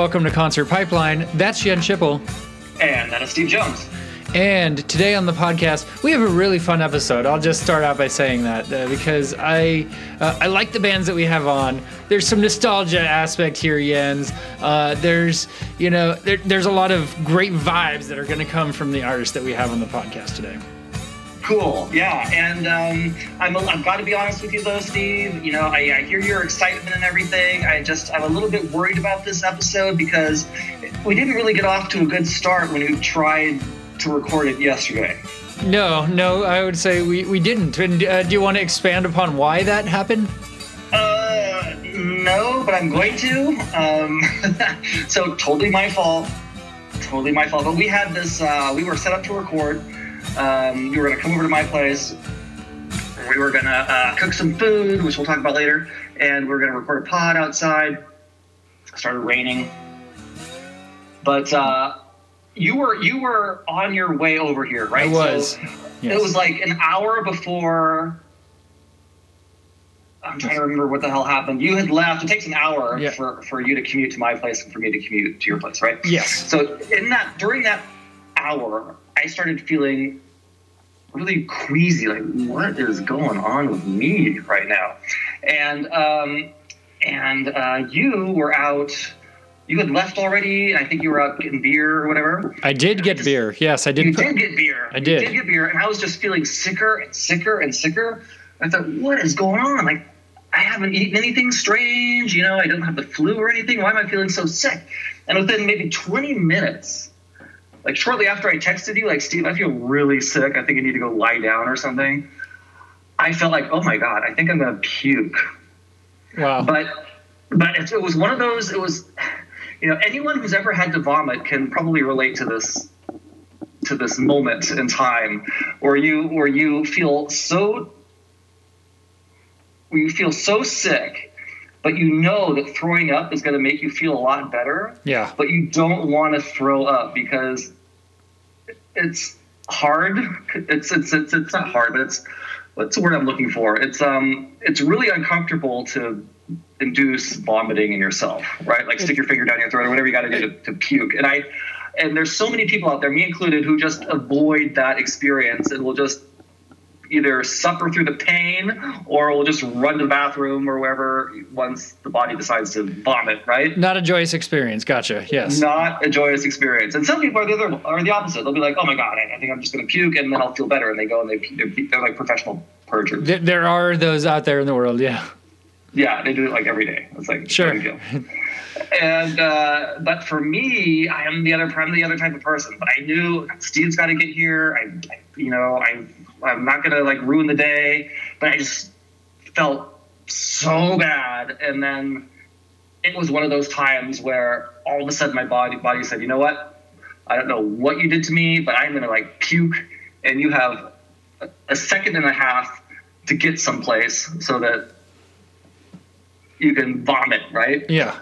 Welcome to Concert Pipeline. That's Jen Schipple. And that is Steve Jones. And today on the podcast, we have a really fun episode. I'll just start out by saying that uh, because I uh, I like the bands that we have on. There's some nostalgia aspect here, Jens. Uh, there's you know there, there's a lot of great vibes that are going to come from the artists that we have on the podcast today. Cool. Yeah, and um, I'm I've got to be honest with you though, Steve. You know, I, I hear your excitement and everything. I just I'm a little bit worried about this episode because we didn't really get off to a good start when we tried to record it yesterday. No, no, I would say we, we didn't. And uh, do you want to expand upon why that happened? Uh, no, but I'm going to. Um, so totally my fault. Totally my fault. But we had this. Uh, we were set up to record. Um, you were gonna come over to my place. We were gonna uh, cook some food, which we'll talk about later, and we are gonna record a pod outside. It started raining, but uh, you were you were on your way over here, right? I was. So yes. It was like an hour before. I'm trying to remember what the hell happened. You had left. It takes an hour yeah. for, for you to commute to my place and for me to commute to your place, right? Yes. So in that during that hour, I started feeling really queasy. Like, what is going on with me right now? And um, and uh, you were out. You had left already. And I think you were out getting beer or whatever. I did get just, beer. Yes, I did. You put, did get beer. I did. You did get beer, and I was just feeling sicker and sicker and sicker. I thought, what is going on? Like, I haven't eaten anything strange. You know, I don't have the flu or anything. Why am I feeling so sick? And within maybe 20 minutes, like shortly after I texted you, like Steve, I feel really sick. I think I need to go lie down or something. I felt like, oh my god, I think I'm gonna puke. Wow. But but it, it was one of those. It was, you know, anyone who's ever had to vomit can probably relate to this to this moment in time where you where you feel so where you feel so sick but you know that throwing up is going to make you feel a lot better. Yeah. But you don't want to throw up because it's hard. It's it's it's, it's not hard, but it's what's the word I'm looking for? It's um it's really uncomfortable to induce vomiting in yourself, right? Like stick your finger down your throat or whatever you got to do to, to puke. And I and there's so many people out there, me included, who just avoid that experience and will just either suffer through the pain or we'll just run to the bathroom or wherever once the body decides to vomit, right? Not a joyous experience. Gotcha. Yes. Not a joyous experience. And some people are the other are the opposite. They'll be like, oh my god, I think I'm just going to puke and then I'll feel better. And they go and they they're, they're like professional purgers. There are those out there in the world. Yeah. Yeah, they do it like every day. It's like sure. and uh, but for me, I am the other I'm the other type of person. But I knew Steve's got to get here. I, I you know I I'm not gonna like ruin the day, but I just felt so bad. And then it was one of those times where all of a sudden my body body said, you know what? I don't know what you did to me, but I'm gonna like puke, and you have a second and a half to get someplace so that you can vomit, right? Yeah.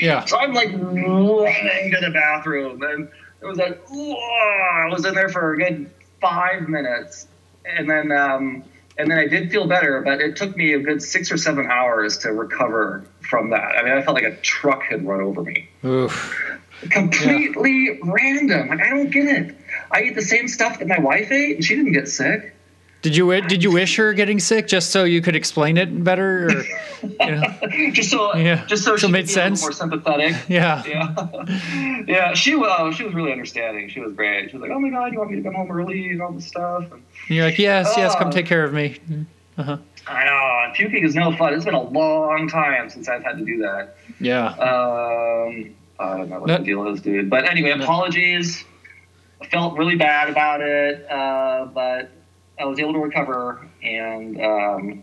Yeah. so I'm like running to the bathroom, and it was like, I was in there for a good five minutes, and then um, and then I did feel better, but it took me a good six or seven hours to recover from that. I mean, I felt like a truck had run over me. Oof. Completely yeah. random. Like I don't get it. I eat the same stuff that my wife ate, and she didn't get sick. Did you did you wish her getting sick just so you could explain it better? Or, you know? just so yeah. just so, so she made sense. more sympathetic. Yeah. Yeah. yeah. She uh, she was really understanding. She was great. She was like, "Oh my god, you want me to come home early and all this stuff?" And, you're like, "Yes, yes, come uh, take care of me." Uh-huh. I know. Puking is no fun. It's been a long time since I've had to do that. Yeah. Um, I don't know what the deal is, dude. But anyway, apologies. I felt really bad about it, uh, but I was able to recover, and um,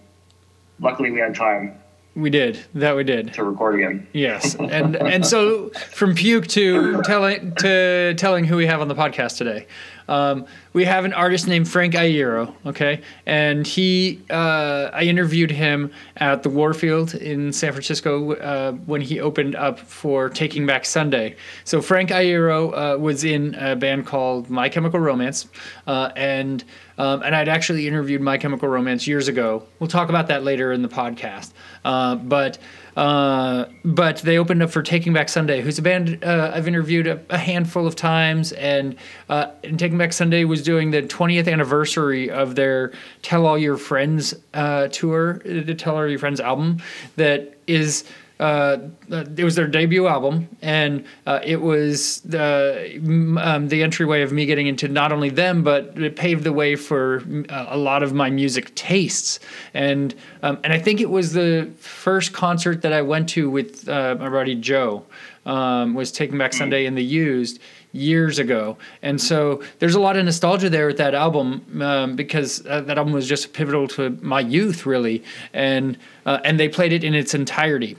luckily we had time. We did that. We did to record again. Yes, and and so from puke to telling to telling who we have on the podcast today. Um, we have an artist named Frank Iero, okay, and he uh, I interviewed him at the Warfield in San Francisco uh, when he opened up for Taking Back Sunday. So Frank Iero uh, was in a band called My Chemical Romance, uh, and Um, and I'd actually interviewed My Chemical Romance years ago. We'll talk about that later in the podcast. Uh, but uh, but they opened up for Taking Back Sunday, who's a band uh, I've interviewed a, a, handful of times. And, uh, and Taking Back Sunday was doing the 20th anniversary of their Tell All Your Friends uh, tour, the Tell All Your Friends album, that is uh, it was their debut album, and uh, it was the um, the entryway of me getting into not only them, but it paved the way for uh, a lot of my music tastes. And um, and I think it was the first concert that I went to with uh, my buddy Joe. Um, was Taking Back Sunday in the Used years ago, and so there's a lot of nostalgia there with that album um, because uh, that album was just pivotal to my youth, really, and uh, and they played it in its entirety.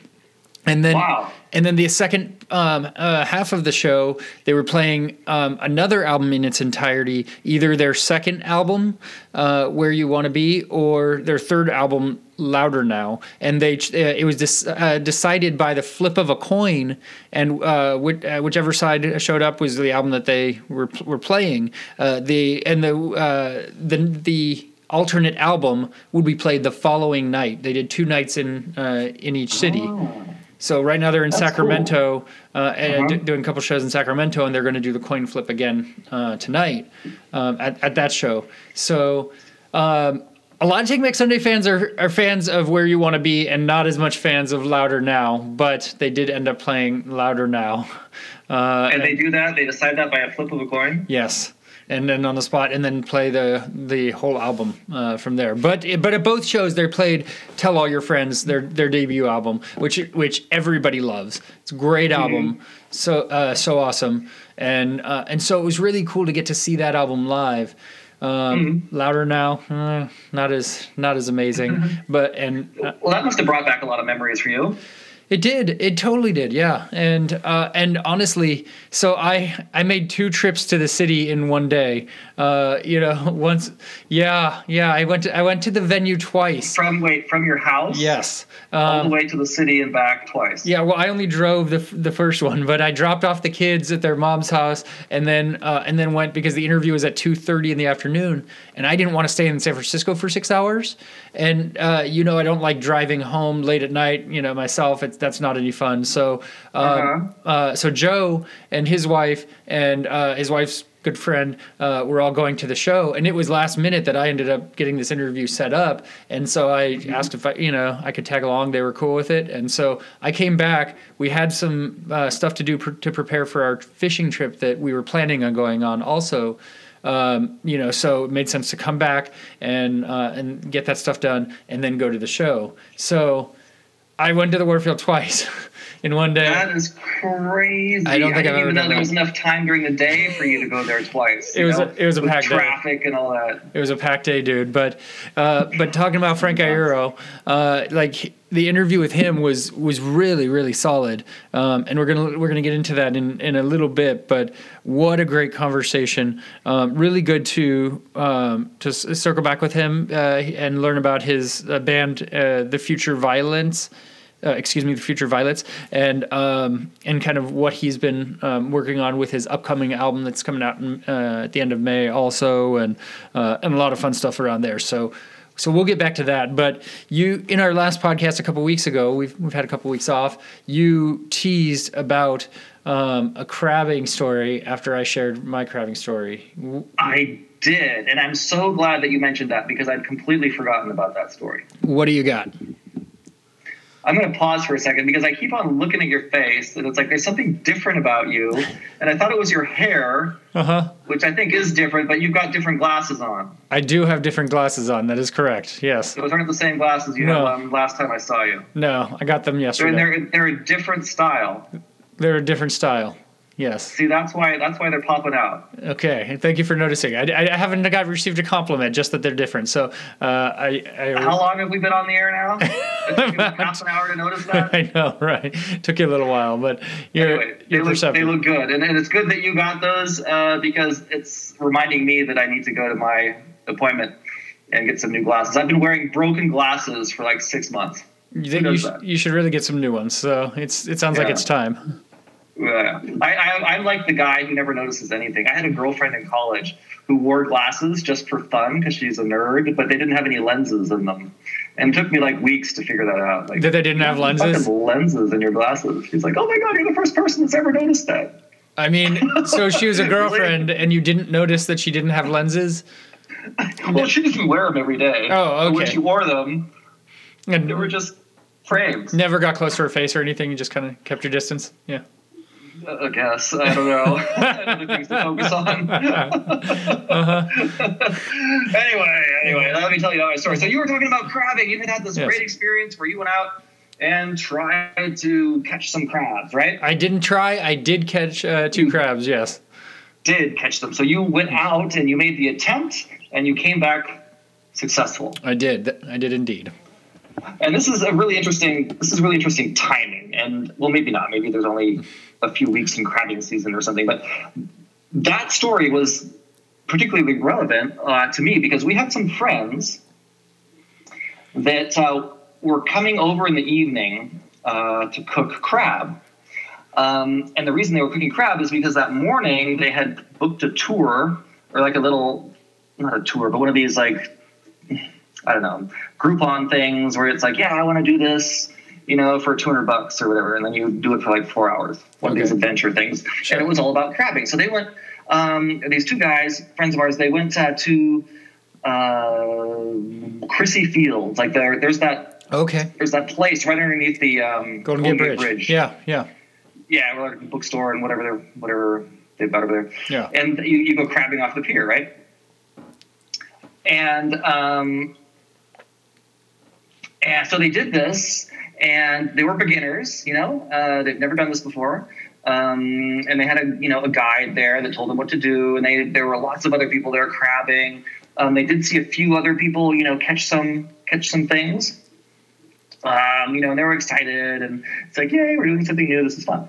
And then, wow. and then the second um, uh, half of the show, they were playing um, another album in its entirety, either their second album, uh, "Where You Want to Be," or their third album, "Louder Now." And they, uh, it was dis- uh, decided by the flip of a coin, and uh, which, uh, whichever side showed up was the album that they were were playing. the and the the the alternate album would be played the following night. They did two nights in in each city. Oh. So right now they're in That's Sacramento cool. uh, and uh-huh. d- doing a couple shows in Sacramento, and they're going to do the coin flip again uh, tonight um, at, at that show. So um, a lot of Take Back Sunday fans are, are fans of Where You Want to Be and not as much fans of Louder Now, but they did end up playing Louder Now. Uh, and they do that? They decide that by a flip of a coin? Yes and then on the spot, and then play the the whole album uh, from there. But but at both shows, they played "Tell All Your Friends," their their debut album, which which everybody loves. It's a great mm-hmm. album, so uh, so awesome, and uh, and so it was really cool to get to see that album live. Um, mm-hmm. Louder now, uh, not as not as amazing, mm-hmm. but and uh, well, that must have brought back a lot of memories for you. It did. It totally did. Yeah. And uh, and honestly, so I I made two trips to the city in one day. Uh, you know, once. Yeah, yeah. I went to I went to the venue twice. From wait from your house. Yes. Um, all the um, way to the city and back twice. Yeah. Well, I only drove the the first one, but I dropped off the kids at their mom's house and then uh, and then went because the interview was at two thirty in the afternoon, and I didn't want to stay in San Francisco for six hours, and uh, you know I don't like driving home late at night. You know myself. It's that's not any fun. So, um, uh-huh. uh, so Joe and his wife and uh, his wife's good friend uh, were all going to the show, and it was last minute that I ended up getting this interview set up. And so I mm-hmm. asked if I, you know, I could tag along. They were cool with it, and so I came back. We had some uh, stuff to do pr- to prepare for our fishing trip that we were planning on going on. Also. Um, you know, so it made sense to come back and uh, and get that stuff done, and then go to the show. So I went to the Warfield twice in one day. That is crazy. I don't think I didn't even know there was enough time during the day for you to go there twice. It was a, it was a packed traffic day. and all that. It was a packed day, dude. But uh, but talking about Frank Iero, uh, like the interview with him was was really really solid, um, and we're gonna we're gonna get into that in in a little bit. But what a great conversation! Um, really good to um, to circle back with him uh, and learn about his uh, band, uh, The Future Violence. Uh, excuse me, the Future Violents, and um, and kind of what he's been um, working on with his upcoming album that's coming out in, uh, at the end of May, also, and uh, and a lot of fun stuff around there. So so we'll get back to that. But you, in our last podcast a couple weeks ago, we've we've had a couple weeks off. You teased about um, a crabbing story after I shared my crabbing story. I did, and I'm so glad that you mentioned that because I'd completely forgotten about that story. What do you got? I'm going to pause for a second because I keep on looking at your face and it's like there's something different about you. And I thought it was your hair, uh-huh. which I think is different, but you've got different glasses on. I do have different glasses on. That is correct. Yes. Those aren't the same glasses you no. had last time I saw you. No, I got them yesterday. They're, they're, they're a different style. They're a different style. Yes. See, that's why that's why they're popping out. Okay, thank you for noticing. I, I haven't got received a compliment, just that they're different. So, uh, I, I, how long have we been on the air now? it took you half an hour to notice that. I know, right? Took you a little while, but you're, anyway, you're they, look, they look good, and, and it's good that you got those uh, because it's reminding me that I need to go to my appointment and get some new glasses. I've been wearing broken glasses for like six months. You think you, sh- you should really get some new ones? So it's it sounds yeah. like it's time. Yeah. I, I, I'm like the guy who never notices anything. I had a girlfriend in college who wore glasses just for fun because she's a nerd, but they didn't have any lenses in them. And it took me like weeks to figure that out. Like That they didn't have lenses? lenses in your glasses. She's like, oh my god, you're the first person that's ever noticed that. I mean, so she was a girlfriend, and you didn't notice that she didn't have lenses. Well, she didn't wear them every day. Oh, But When okay. she wore them, And they were just frames. never got close to her face or anything. You just kind of kept your distance. Yeah. I guess I don't know. I other things to focus on. Uh-huh. anyway, anyway, let me tell you my story. So you were talking about crabbing. You had had this Yes. great experience where you went out and tried to catch some crabs, right? I didn't try. I did catch uh, two crabs. Yes. Did catch them. So you went mm-hmm. out and you made the attempt, and you came back successful. I did. I did indeed. And this is a really interesting. This is really interesting timing. And well, maybe not. Maybe there's only mm. A few weeks in crabbing season or something. But that story was particularly relevant uh, to me because we had some friends that uh, were coming over in the evening uh, to cook crab. Um, and the reason they were cooking crab is because that morning they had booked a tour or like a little, not a tour, but one of these like I don't know, Groupon things where it's like, yeah, I want to do this, you know, for 200 bucks or whatever. And then you do it for like four hours, one of these adventure things. Sure. And it was all about crabbing. So they went, um, these two guys, friends of ours, they went uh, to uh, Crissy Fields. Like there, there's that, Okay. there's that place right underneath the um, Golden Gate Bridge. Yeah. Yeah. Yeah, or like a bookstore and whatever, they're, whatever they've got over there Yeah. and you, you go crabbing off the pier, right? And um, and so they did this, and they were beginners, you know, uh, they've never done this before. Um, and they had a you know a guide there that told them what to do, and they there were lots of other people there crabbing. Um, they did see a few other people, you know, catch some catch some things. Um, you know, and they were excited, and it's like, yay, we're doing something new. This is fun.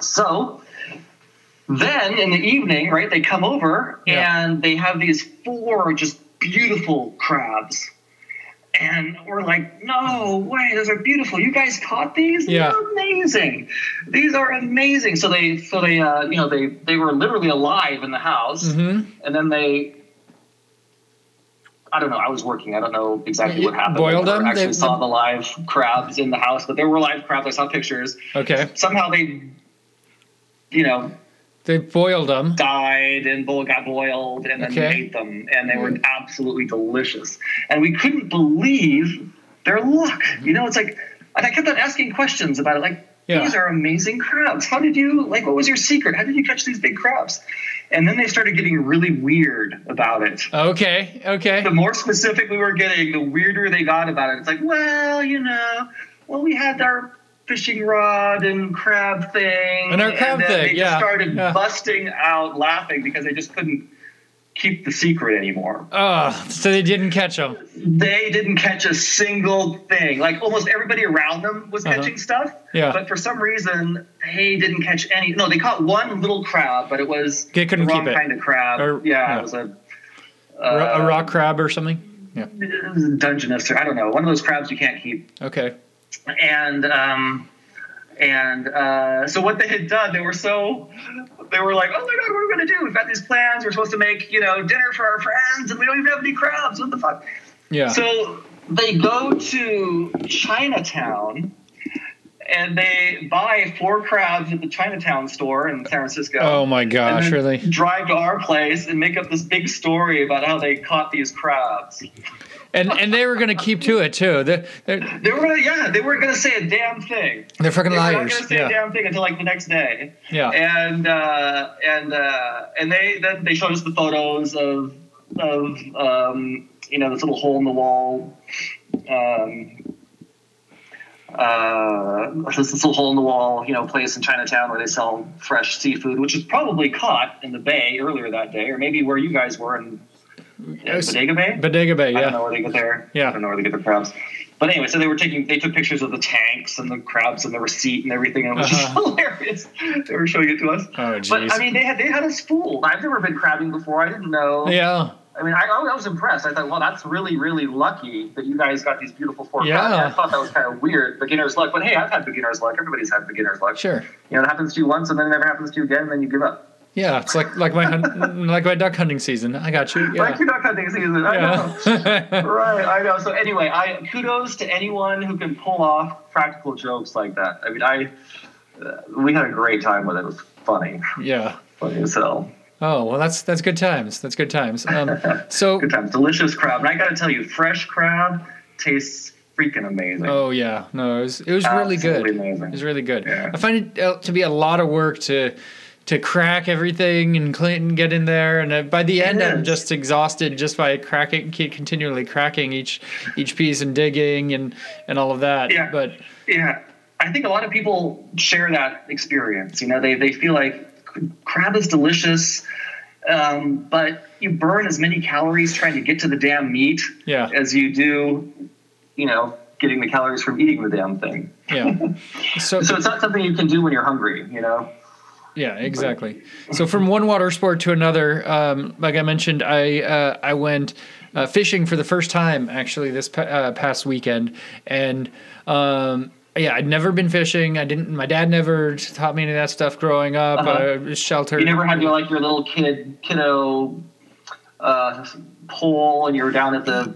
So then in the evening, right, they come over Yeah. and they have these four just beautiful crabs. And we're like, no way, those are beautiful. You guys caught these? Yeah. They're amazing. These are amazing. So they, so they, uh, you know, they, they were literally alive in the house. Mm-hmm. And then they, I don't know. I was working. I don't know exactly what happened. Boiled I them? Actually They- saw the live crabs in the house, but there were live crabs. I saw pictures. Okay. Somehow they, you know, They boiled them. died and bull got boiled and then Okay. ate them and they were mm-hmm. absolutely delicious and we couldn't believe their luck mm-hmm. you know it's like and i kept on asking questions about it like Yeah. these are amazing crabs how did you like what was your secret how did you catch these big crabs and then they started getting really weird about it Okay. Okay. the more specific we were getting the weirder they got about it it's like well you know well we had our fishing rod and crab thing And our crab then thing, they just yeah, started yeah. busting out laughing because they just couldn't keep the secret anymore Oh, so they didn't catch them. they didn't catch a single thing like almost everybody around them was Uh-huh. catching stuff Yeah. but for some reason they didn't catch any no they caught one little crab but it was They couldn't the wrong keep it. kind of crab Or- yeah, yeah. it was a uh, a rock crab or something. Yeah. Dungeness, or I don't know, one of those crabs you can't keep. Okay. And um, and uh, so what they had done, they were so they were like, oh my god, what are we gonna do? We've got these plans. We're supposed to make you know dinner for our friends, and we don't even have any crabs. What the fuck? Yeah. So they go to Chinatown. And they buy four crabs at the Chinatown store in San Francisco. oh my gosh, really? drive to our place and make up this big story about how they caught these crabs. And and they were gonna keep to it too. They're they're, They were gonna, yeah, they weren't gonna say a damn thing. they're fucking liars. They were not gonna say a damn thing until like the next day. Yeah. And uh, and uh, and they then they showed us the photos of of um, you know this little hole in the wall. Um, uh, this little hole in the wall, you know, place in Chinatown where they sell fresh seafood, which was probably caught in the bay earlier that day, or maybe where you guys were in, Bodega Bay. Bodega Bay. Yeah. I don't know where they get their Yeah. I don't know where they get their crabs. But anyway, so they were taking they took pictures of the tanks and the crabs and the receipt and everything, and it was Uh-huh. hilarious. They were showing it to us. Oh But. I mean, they had they had us fooled. I've never been crabbing before. I didn't know. Yeah. I mean, I, I was impressed. I thought, well, that's really, really lucky that you guys got these beautiful four Yeah. crabs. I thought that was kind of weird, beginner's luck. But hey, I've had beginner's luck. Everybody's had beginner's luck. Sure. You know, it happens to you once, and then it never happens to you again, and then you give up. Yeah, it's like like my like my duck hunting season. I got you. Yeah. Like your duck hunting season. I know. right, I know. So anyway, I kudos to anyone who can pull off practical jokes like that. I mean, I uh, we had a great time with it. It was funny, yeah. funny as hell. Oh well, that's that's good times. That's good times. Um, so Good times. Delicious crab, and I got to tell you, fresh crab tastes freaking amazing. oh yeah, no, it was it was really good. Absolutely amazing. It was really good. Yeah. I find it uh, to be a lot of work to to crack everything and Clinton get in there, and uh, by the end, I'm just exhausted just by cracking, continually cracking each each piece and digging and and all of that. Yeah. But Yeah, I think a lot of people share that experience. You know, they they feel like crab is delicious, um, but you burn as many calories trying to get to the damn meat yeah, as you do, you know, getting the calories from eating the damn thing. yeah. So So it's not something you can do when you're hungry. You know. Yeah, exactly. So from one water sport to another, um, like I mentioned, I uh, I went uh, fishing for the first time actually this pa- uh, past weekend, and um, yeah, I'd never been fishing. I didn't. My dad never taught me any of that stuff growing up. Uh-huh. Uh, was sheltered. You never had your like your little kid kiddo uh, pole, and you were down at the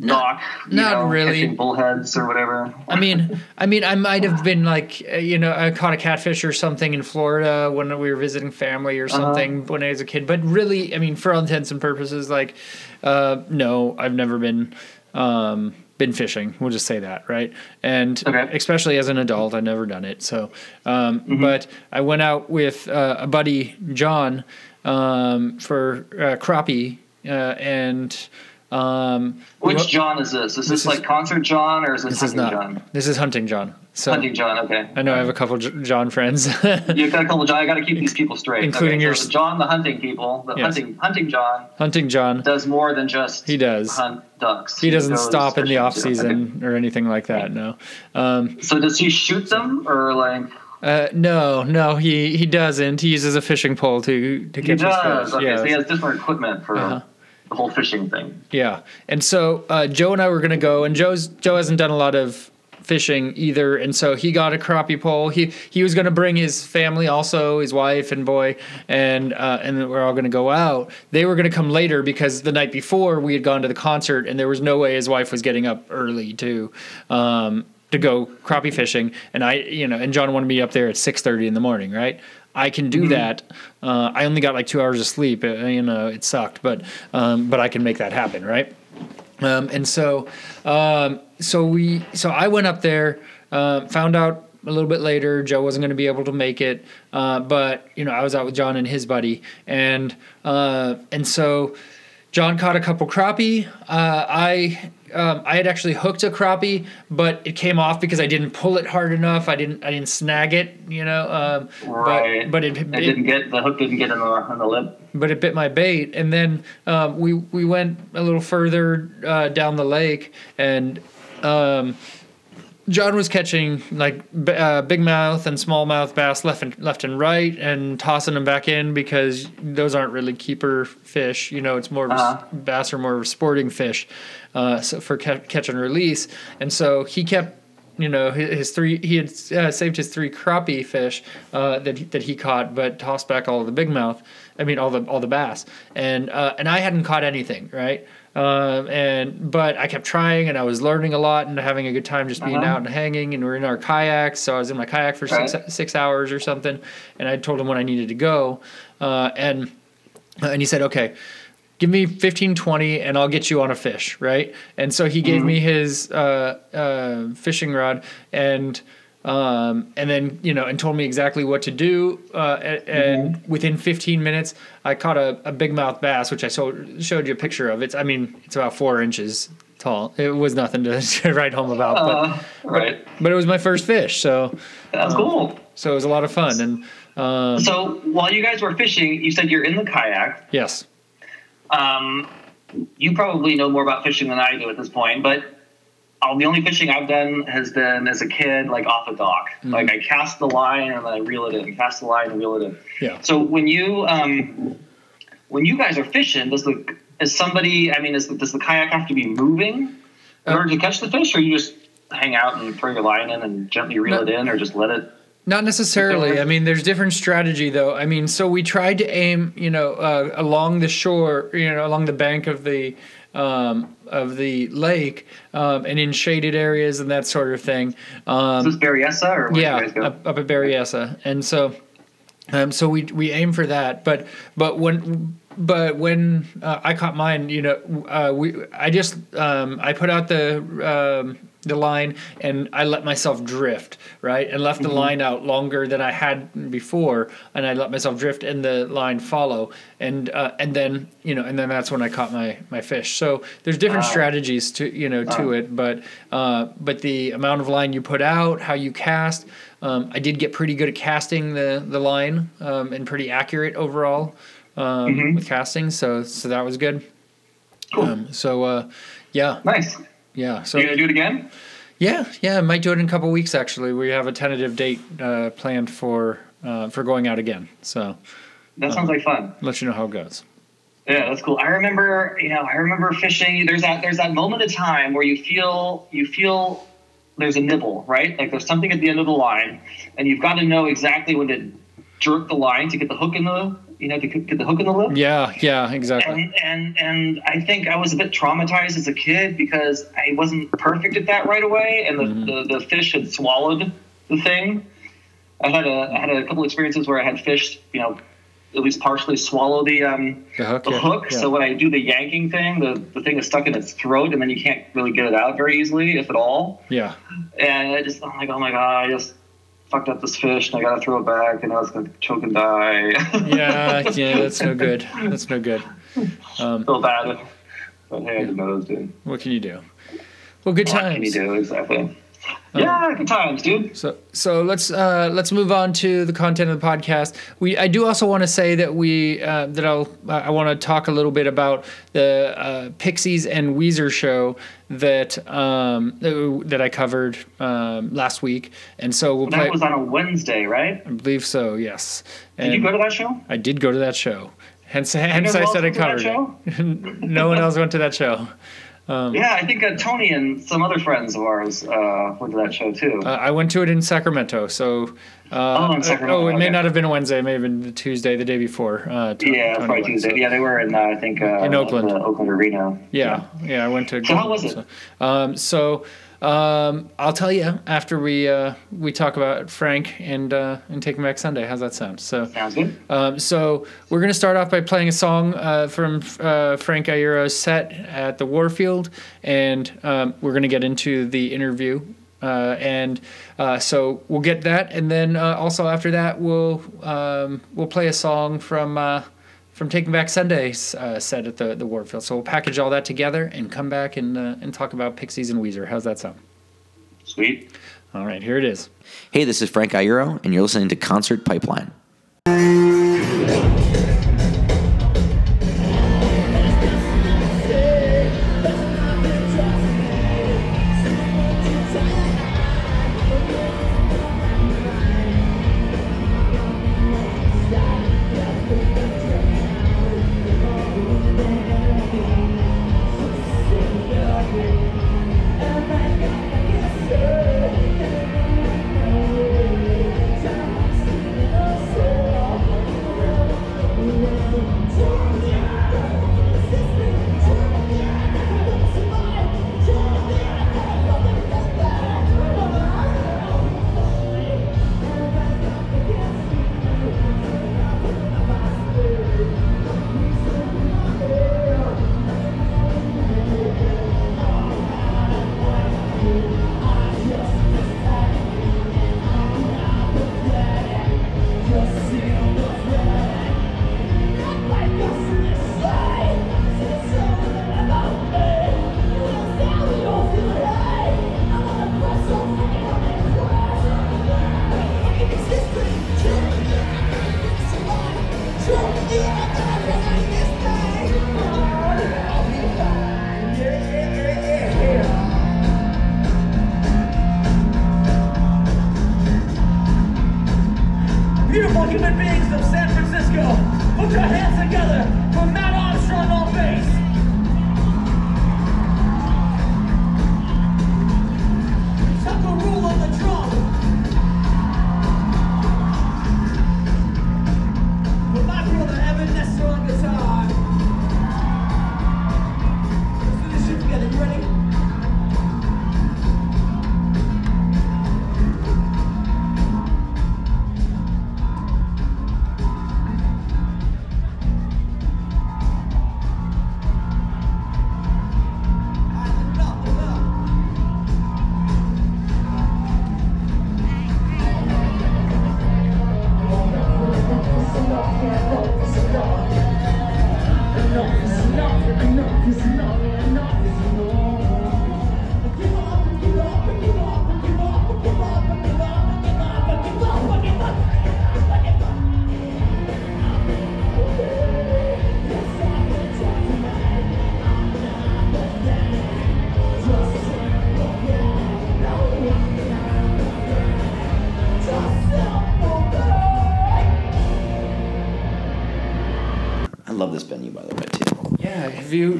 dock. You not know, really. bullheads or whatever. I mean, I mean, I might have been like, uh, you know, I caught a catfish or something in Florida when we were visiting family or something when I was a kid. But really, I mean, for all intents and purposes, like, uh, no, I've never been um, been fishing. We'll just say that, right? And Okay. especially as an adult, I've never done it. So, um, but I went out with uh, a buddy, John, um, for uh, crappie, uh, and. Um, we Which went- John is this? Is this, This is- like concert John or is this, this is hunting not. John? This is hunting John. So Hunting John. Okay. I know I have a couple John friends. You got a couple. John. I got to keep these people straight. Including okay, your- so John, the hunting people, the Yes. hunting hunting John hunting John. does more than just He does. hunt ducks. He doesn't stop in the off too. season or anything like that. No. Um, So does he shoot them or like? uh, no, no, he he doesn't. He uses a fishing pole to to He catch does. his fish. Okay. Yes. So he has different equipment for Uh-huh. The whole fishing thing. Yeah, and so uh, Joe and I were gonna go, and Joe's Joe hasn't done a lot of fishing either, and so he got a crappie pole. He he was gonna bring his family also, his wife and boy, and uh, and we're all gonna go out. They were gonna come later because the night before we had gone to the concert, and there was no way his wife was getting up early to. Um, to go crappie fishing, and I, you know, and John wanted me up there at six thirty in the morning, right? I can do that. Uh, I only got like two hours of sleep. Uh, you know, it sucked, but um, but I can make that happen, right? Um, and so, um, so we, so I went up there, uh, found out a little bit later Joe wasn't going to be able to make it, uh, but you know I was out with John and his buddy, and uh, and so John caught a couple crappie. Uh, I um, I had actually hooked a crappie, but it came off because I didn't pull it hard enough. I didn't I didn't snag it, you know. Um, Right. But but it, It, it didn't get the hook. Didn't get in the on the lip. but it bit my bait. And then um, we we went a little further uh, down the lake, and um, John was catching like b- uh, big mouth and small mouth bass left and left and right, and tossing them back in because those aren't really keeper fish. You know, it's more of a Uh-huh. bass are more of a sporting fish, uh, so for ca- catch and release. And so he kept you know his, his three he had uh, saved his three crappie fish uh, that he, that he caught, but tossed back all the big mouth. I mean all the all the bass, and uh, and I hadn't caught anything right. Um, and but I kept trying, and I was learning a lot and having a good time just being Uh-huh. out and hanging. And we're in our kayaks, so I was in my kayak for six Right. six hours or something. And I told him when I needed to go, uh, and and he said, okay give me 15 20 and i'll get you on a fish right and so he gave me his uh, uh, fishing rod and um, and then you know and told me exactly what to do uh, and, and within 15 minutes i caught a, a big mouth bass which i showed, showed you a picture of it's i mean it's about four inches tall it was nothing to, to write home about Uh, right. but but it was my first fish so That's cool. so it was a lot of fun and um, So while you guys were fishing, you said you're in the kayak. yes Um, you probably know more about fishing than I do at this point, but all, the only fishing I've done has been as a kid, like off a dock. Like I cast the line and then I reel it in, cast the line and reel it in. yeah So when you um, when you guys are fishing, does the is somebody? I mean, is the, does the kayak have to be moving in Uh, order to catch the fish, or you just hang out and throw your line in and gently reel it in, or just let it Not necessarily. I mean, there's different strategy though. I mean, so we tried to aim, you know, uh, along the shore, you know, along the bank of the um, of the lake um, and in shaded areas and that sort of thing. Um, Is this Berryessa or where yeah, you guys go? up, up at Berryessa, and so, um, so we we aim for that. But but when but when uh, I caught mine, you know, uh, we I just um, I put out the um, the line and I let myself drift right and left the line out longer than I had before, and I let myself drift and the line follow, and uh, and then you know and then that's when I caught my my fish. So there's different Wow. strategies to you know to it, but uh, but the amount of line you put out, how you cast. Um, I did get pretty good at casting the the line um, and pretty accurate overall um, with casting, so so that was good. Cool. Um, so uh, yeah, nice. Yeah. So you gonna do it again? yeah, yeah, I might do it in a couple weeks. Actually, we have a tentative date uh, planned for uh, for going out again. So That sounds like fun. let you know how it goes. Yeah, that's cool. I remember, you know, I remember fishing. There's that there's that moment of time where you feel you feel there's a nibble, right? Like there's something at the end of the line, and you've got to know exactly when to jerk the line to get the hook in the you know to get the hook in the lip. Yeah, yeah, exactly. And, and and I think I was a bit traumatized as a kid because I wasn't perfect at that right away, and the, Mm-hmm. the, the fish had swallowed the thing. I had a I had a couple experiences where I had fish, you know, at least partially swallow the um The hook, the yeah, hook. yeah. So when I do the yanking thing, the, the thing is stuck in its throat, and then you can't really get it out very easily, if at all. Yeah, And I just I'm like, oh my god, I just fucked up this fish, and I gotta throw it back, and I was gonna choke and die. yeah, yeah. That's no good. That's no good. Um, feel bad. But hey, I didn't know those dude. What can you do? Well, good What can you do exactly? Yeah, good times, dude. So so let's uh, let's move on to the content of the podcast. We I do also want to say that we uh, that I'll I want to talk a little bit about the uh, Pixies and Weezer show that um, that I covered um, last week, and so we'll play. That was on a Wednesday, right? I believe so. Yes. Did you go to that show? I did go to that show. Hence, hence I said I went to that covered it. no one else went to that show. Yeah, I think uh, Tony and some other friends of ours uh, went to that show too. Uh, I went to it in Sacramento, so. Uh, Oh, in Sacramento, oh, it may okay. not have been a Wednesday. It may have been the Tuesday, the day before. Uh, Tony- yeah, Tony probably went, Tuesday. so- Yeah, they were in uh, I think uh, In Oakland. the Oakland Arena. Yeah, yeah, I went to. So how was it? So, um, so um, I'll tell you after we uh, we talk about Frank and uh, and Taking Back Sunday. How's that sound? So. Sounds good. Um, so we're gonna start off by playing a song uh, from uh, Frank Iero's set at the Warfield, and um, we're gonna get into the interview. Uh, and uh, so we'll get that, and then uh, also after that we'll um, we'll play a song from uh, from Taking Back Sunday's uh, set at the the Warfield. So we'll package all that together and come back and uh, and talk about Pixies and Weezer. How's that sound? Sweet. All right, here it is. Hey, this is Frank Iero, and you're listening to Concert Pipeline.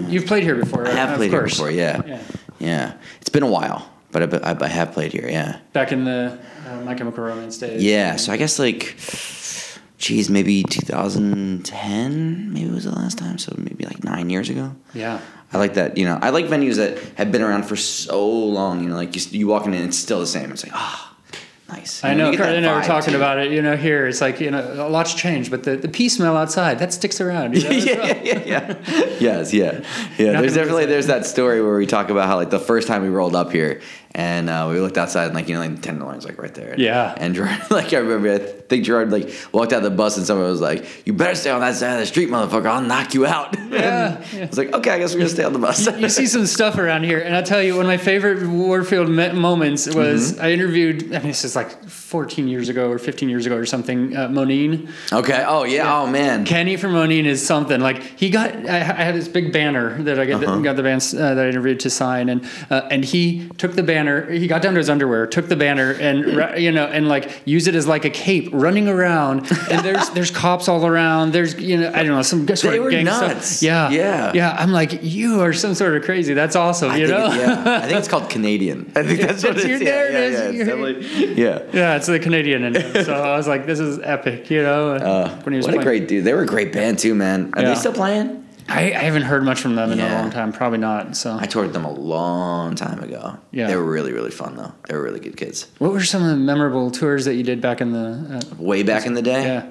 You've played here before? I Right? have Of played here before, yeah. Yeah. yeah. It's been a while, but I, I, I have played here, yeah. Back in the uh, My Chemical Romance days. Yeah, so I guess like, geez, maybe 2010, maybe was the last time. So maybe like nine years ago. Yeah. I like that. You know, I like venues that have been around for so long. You know, like you, you walk in and it's still the same. It's like ah, nice. I know, get Carly and I were talking too. about it. You know, here it's like you know, a lot's changed, but the, the pea smell outside that sticks around. You know? yeah, yeah, yeah, yeah. yes, yeah, yeah. There's definitely there's that story where we talk about how like the first time we rolled up here and uh, we looked outside and like you know like the tenderloin's like right there. Yeah. And Gerard, like I remember, I think Gerard like walked out of the bus and someone was like, "You better stay on that side of the street, motherfucker. I'll knock you out." Yeah, And yeah. I was like, "Okay, I guess we're gonna stay on the bus." you see some stuff around here, and I'll tell you, one of my favorite Warfield me- moments was Mm-hmm. I interviewed. I mean, this is like 14 years ago or 15 years ago or something. Uh, Moneen, okay. Oh yeah. Oh man. Kenny from Moneen is something. Like he got, I, I had this big banner that I got, Uh-huh. got the band uh, that I interviewed to sign, and uh, and he took the banner. He got down to his underwear, took the banner, and you know, and like use it as like a cape, running around. And there's there's cops all around. There's you know, I don't know, some sort They of were gang stuff. nuts. Yeah, Yeah. yeah. I'm like, you are some sort of crazy. That's awesome. I you know. it- yeah. I think it's called Canadian. I think that's what That's it your- Yeah, yeah, yeah, it's definitely- yeah. Yeah, it's the Canadian in him. So I was like, this is epic, you know. Uh, when he was what a playing. great dude. They were a great band too, man. Are they still playing? I, I haven't heard much from them in a long time. Probably not. So, I toured them a long time ago. Yeah. They were really, really fun though. They were really good kids. what were some of the memorable tours that you did back in the? Uh, Way back in the day. yeah.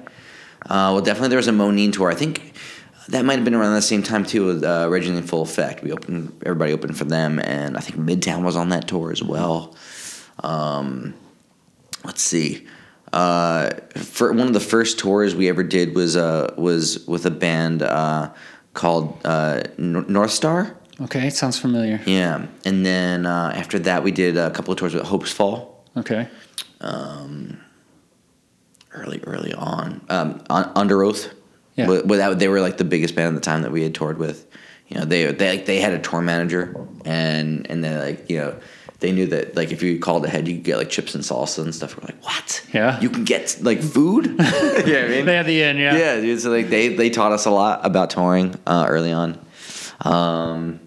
Uh, well, definitely there was a Moneen tour. I think that might have been around the same time too with uh, Originally in Full Effect. We opened, everybody opened for them, and I think Midtown was on that tour as well. Um, let's see. Uh, for one of the first tours we ever did was uh, was with a band uh, called uh, Northstar. Okay, it sounds familiar. Yeah, and then uh, after that we did a couple of tours with Hopesfall. Okay. early early on um, on Underoath Yeah. Without they were like the biggest band at the time that we had toured with you know they they like, they had a tour manager and and they like you know they knew that like if you called ahead you could get like chips and salsa and stuff we're like what Yeah. you can get like food yeah I mean They had the end, yeah. yeah dude, so like they they taught us a lot about touring uh, early on um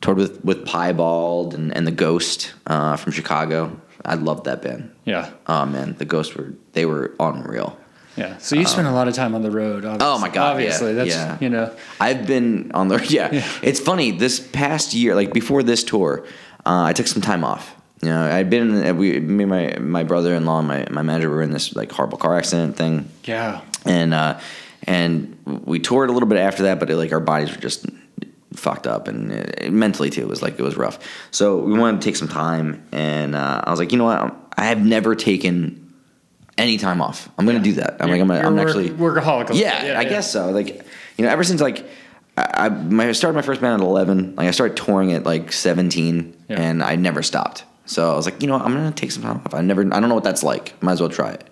toured with with Piebald and, and the Ghost uh, from Chicago I loved that band Yeah. Oh man, the Ghost were they were unreal. Yeah. So you spent a lot of time on the road. Obviously. Oh my God, Obviously, yeah, that's yeah. you know. I've been on the yeah. Yeah. It's funny. This past year, like before this tour, uh, I took some time off. You know, I'd been in, we me and my my brother in law and my my manager were in this like horrible car accident thing, Yeah. and uh, and we toured a little bit after that, but it, like our bodies were just fucked up and it, mentally too. It was like it was rough. So we wanted to take some time, and uh, I was like, you know what? I have never taken any time off. I'm gonna do that. I'm like, I'm, gonna, You're I'm a work- actually workaholic. yeah, bit. I guess so. Like, you know, ever since like I, I, my, I started my first band at 11. Like, I started touring at like 17, Yeah. and I never stopped. So I was like, you know, what, I'm gonna take some time off. I never, I don't know what that's like. Might as well try it.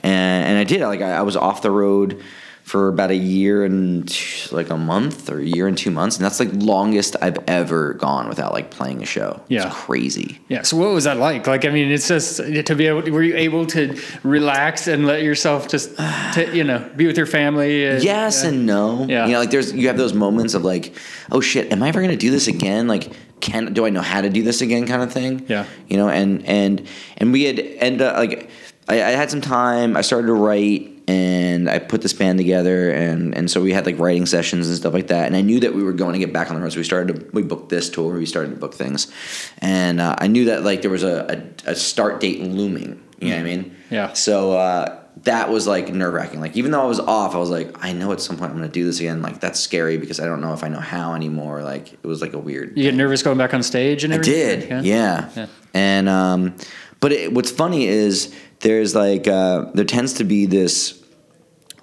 And and I did. Like, I, I was off the road for about a year and like a month or a year and two months, and that's like longest I've ever gone without like playing a show. Yeah. it's crazy. Yeah. So what was that like? Like, I mean, it's just to be able. Were you able to relax and let yourself just, to, you know, be with your family? And, yes yeah. and no. Yeah. You know, like there's you have those moments of like, oh shit, am I ever gonna do this again? Like, can do I know how to do this again? Kind of thing. Yeah. You know, and and and we had end up uh, like I, I had some time. I started to write and I put this band together and and so we had like writing sessions and stuff like that. And I knew that we were going to get back on the road, so we started to we booked this tour. We started to book things, and uh, I knew that like there was a, a, a start date looming. You know what I mean? Yeah. So uh, that was like nerve wracking. Like even though I was off, I was like, I know at some point I'm gonna do this again. Like that's scary because I don't know if I know how anymore. Like it was like a weird. You get nervous going back on stage and I everything. did, yeah. Yeah. And um, but it, what's funny is there's like uh, there tends to be this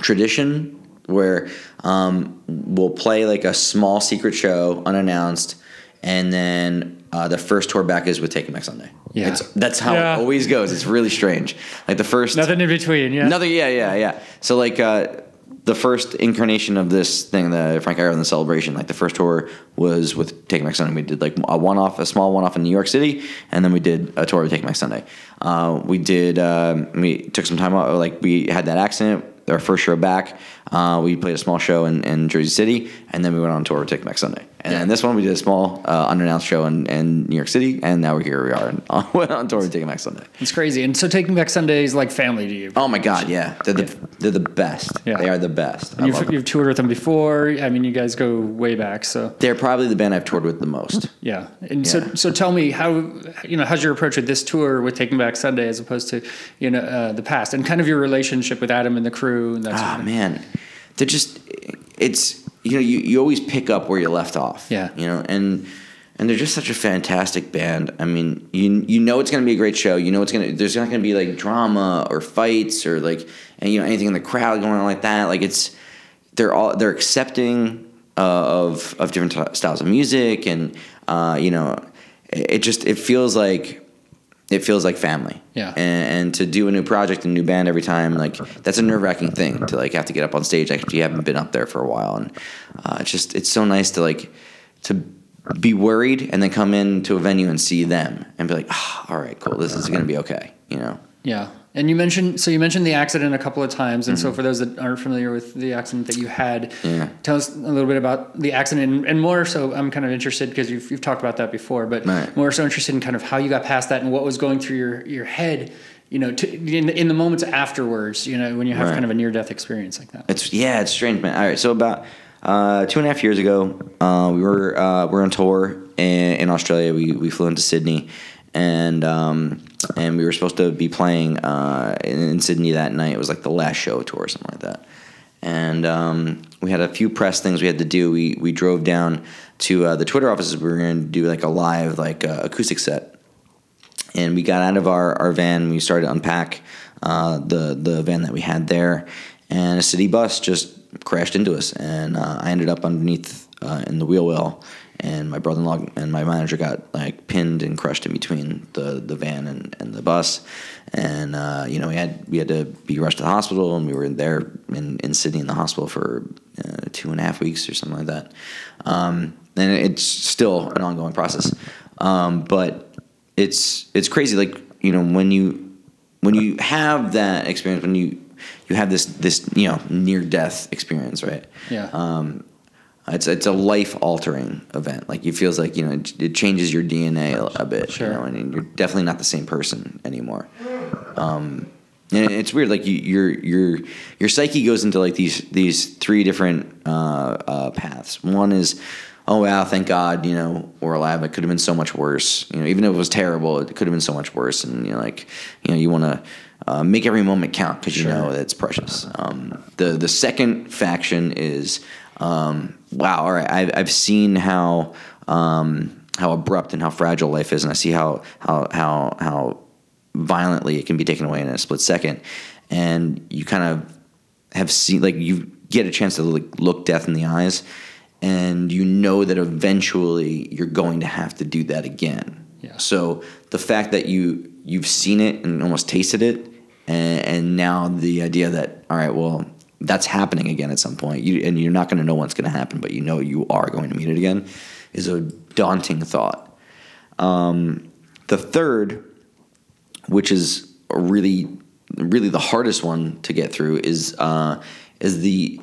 tradition where um, we'll play like a small secret show unannounced, and then uh, the first tour back is with Taking Back Sunday. Yeah. It's, that's how Yeah. it always goes. It's really strange. Like the first Nothing in between. Yeah. Another, yeah, yeah, yeah. So like uh, the first incarnation of this thing, the Frank Iero the celebration, like the first tour was with Take Back Sunday. We did like a one off, a small one off in New York City, and then we did a tour with Take Back Sunday. Uh, we did, um, we took some time out, like we had that accident. our first show back, uh, we played a small show in, in Jersey City, and then we went on tour with Take Back Sunday. And then this one, we did a small uh, unannounced show in, in New York City, and now we're here. We are on, on tour with Taking Back Sunday. It's crazy. And so Taking Back Sunday is like family to you. Oh my God, yeah, they're the they're the best. Yeah. They are the best. I You've, them. you've toured with them before. I mean, you guys go way back. So They're probably the band I've toured with the most. yeah. And so Yeah. so tell me how you know how's your approach with this tour with Taking Back Sunday as opposed to you know uh, the past and kind of your relationship with Adam and the crew and that sort Ah of thing. man, they're just it's you know you, you always pick up where you left off. Yeah. you know and. And they're just such a fantastic band. I mean, you you know it's going to be a great show. You know it's going to there's not going to be like drama or fights or like and you know anything in the crowd going on like that. Like it's they're all they're accepting uh, of of different t- styles of music and uh, you know it, it just it feels like it feels like family. Yeah. And, and to do a new project, a new band every time, like that's a nerve wracking thing to like have to get up on stage after you haven't been up there for a while. And uh, it's just it's so nice to like to be worried and then come into a venue and see them and be like, oh, all right, cool, this is gonna be okay. You know. Yeah. And you mentioned so you mentioned the accident a couple of times, and so Mm-hmm. for those that aren't familiar with the accident that you had, Yeah. tell us a little bit about the accident, and, and more so. I'm kind of interested because you've you've talked about that before, but Right. more so interested in kind of how you got past that and what was going through your your head, you know, to, in the, in the moments afterwards, you know, when you have Right. kind of a near death experience like that. It's yeah, it's strange, man. All right, so about uh, two and a half years ago, uh, we were uh, we were on tour in, in Australia. We we flew into Sydney, and um, and we were supposed to be playing uh, in, Sydney that night. It was like the last show tour or something like that. And um, we had a few press things we had to do. We we drove down to uh, the Twitter offices. We were going to do like a live like uh, acoustic set and we got out of our, our van. We started to unpack uh, the the van that we had there, and a city bus just crashed into us, and uh, I ended up underneath uh, in the wheel well, and my brother-in-law and my manager got like pinned and crushed in between the, the van and, and the bus, and uh, you know we had we had to be rushed to the hospital, and we were there in, in Sydney in the hospital for uh, two and a half weeks or something like that, um, and it's still an ongoing process, um, but it's it's crazy like you know when you when you have that experience when you you have this this you know near death experience right? Yeah. um it's it's a life altering event. Like it feels like you know it, it changes your DNA a, a bit Sure. you know and you're definitely not the same person anymore. Um and it's weird like you, your your your psyche goes into like these these three different uh, uh, paths. One is oh wow thank god you know we're alive. It could have been so much worse. You know even if it was terrible it could have been so much worse. And you know like you know you want to uh, make every moment count because you know that it's precious. Um, the the second faction is um, wow all right I've, I've seen how um, how abrupt and how fragile life is and I see how how how how violently it can be taken away in a split second and you kind of have seen like you get a chance to like look death in the eyes and you know that eventually you're going to have to do that again Yeah. so the fact that you you've seen it and almost tasted it and, and now the idea that all right well that's happening again at some point. You, and you're not going to know what's going to happen but you know you are going to meet it again is a daunting thought. Um, the third which is really really the hardest one to get through is uh, is the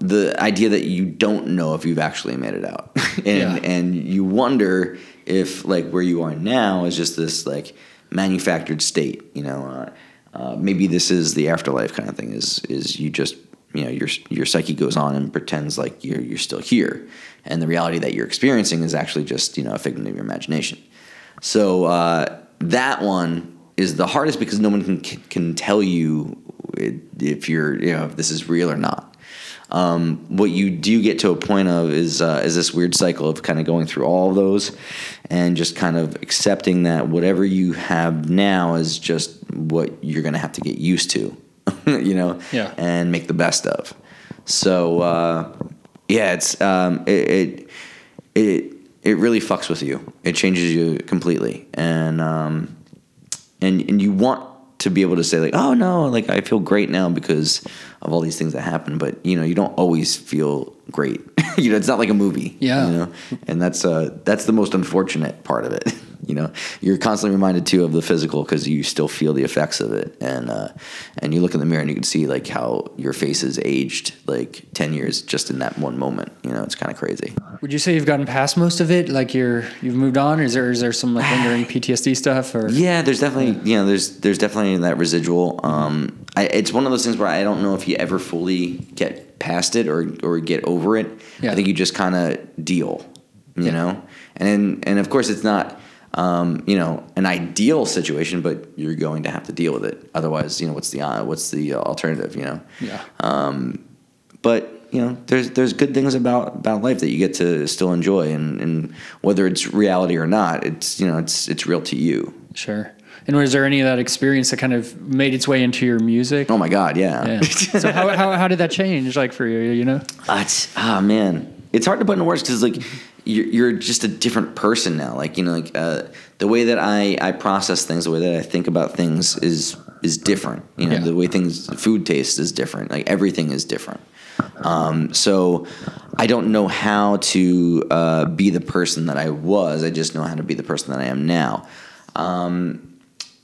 the idea that you don't know if you've actually made it out. And Yeah. and you wonder if like where you are now is just this like manufactured state you know uh, uh, maybe this is the afterlife kind of thing is is you just you know your your psyche goes on and pretends like you're you're still here and the reality that you're experiencing is actually just you know a figment of your imagination so uh, that one is the hardest because no one can can tell you if you're you know if this is real or not. Um, what you do get to a point of is uh, is this weird cycle of kind of going through all of those and just kind of accepting that whatever you have now is just what you're going to have to get used to, you know, Yeah. and make the best of. So uh, yeah, it's um, it, it it it really fucks with you. It changes you completely, and um, and and you want to be able to say like, oh no, like I feel great now because of all these things that happen. But you know, you don't always feel great. you know, it's not like a movie. Yeah. You know, and that's uh that's the most unfortunate part of it. you know, you're constantly reminded too of the physical because you still feel the effects of it, and uh, and you look in the mirror and you can see like how your face has aged like ten years just in that one moment. You know, it's kind of crazy. Would you say you've gotten past most of it? Like you're you've moved on? Or is there is there some like lingering PTSD stuff? Or Yeah, there's definitely you know there's there's definitely that residual. Um, I, it's one of those things where I don't know if you ever fully get past it or or get over it. Yeah. I think you just kind of deal, you know, and and of course it's not. Um, you know, an ideal situation, but you're going to have to deal with it. Otherwise, you know, what's the uh, what's the uh, alternative? You know, yeah. Um, but you know there's there's good things about about life that you get to still enjoy and, and whether it's reality or not it's you know it's it's real to you Sure. And was there any of that experience that kind of made its way into your music? oh my god yeah, Yeah. so how, how how did that change like for you? You know? Uh, it's ah man it's hard to put into words because like you're, you're just a different person now like you know like uh, the way that I, I process things the way that I think about things is is different you know Yeah. the way things food tastes is different like everything is different um, so I don't know how to uh, be the person that I was I just know how to be the person that I am now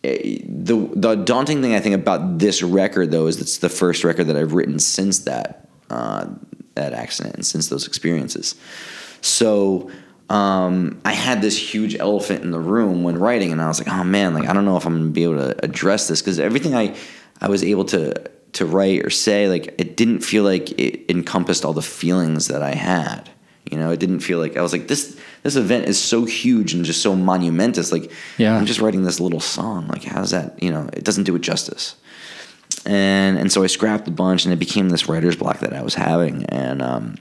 the the daunting thing I think about this record though is it's the first record that I've written since that uh, that accident and since those experiences. So um, I had this huge elephant in the room when writing, and I was like, oh man, like I don't know if I'm gonna be able to address this because everything I I was able to to write or say like it didn't feel like it encompassed all the feelings that I had. You know, it didn't feel like I was like this. This event is so huge and just so monumentous. Like, Yeah. I'm just writing this little song. Like, how's that? You know, it doesn't do it justice. And and so I scrapped a bunch, and it became this writer's block that I was having. And um,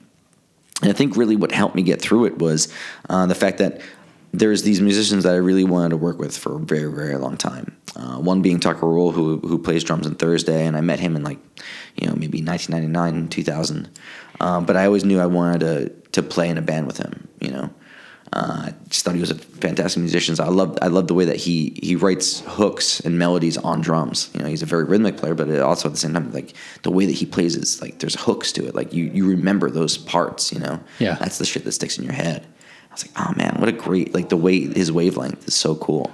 and I think really what helped me get through it was uh, the fact that there's these musicians that I really wanted to work with for a very, very long time. Uh, one being Tucker Rule, who who plays drums in Thursday, and I met him in like, you know, maybe 1999, 2000. Um, but I always knew I wanted to to play in a band with him. You know, uh, I just thought he was a fantastic musician. So I love I love the way that he he writes hooks and melodies on drums. You know, he's a very rhythmic player, but it also at the same time, like the way that he plays is like there's hooks to it. Like you you remember those parts. You know, Yeah. that's the shit that sticks in your head. I was like, oh man, what a great like the way his wavelength is so cool.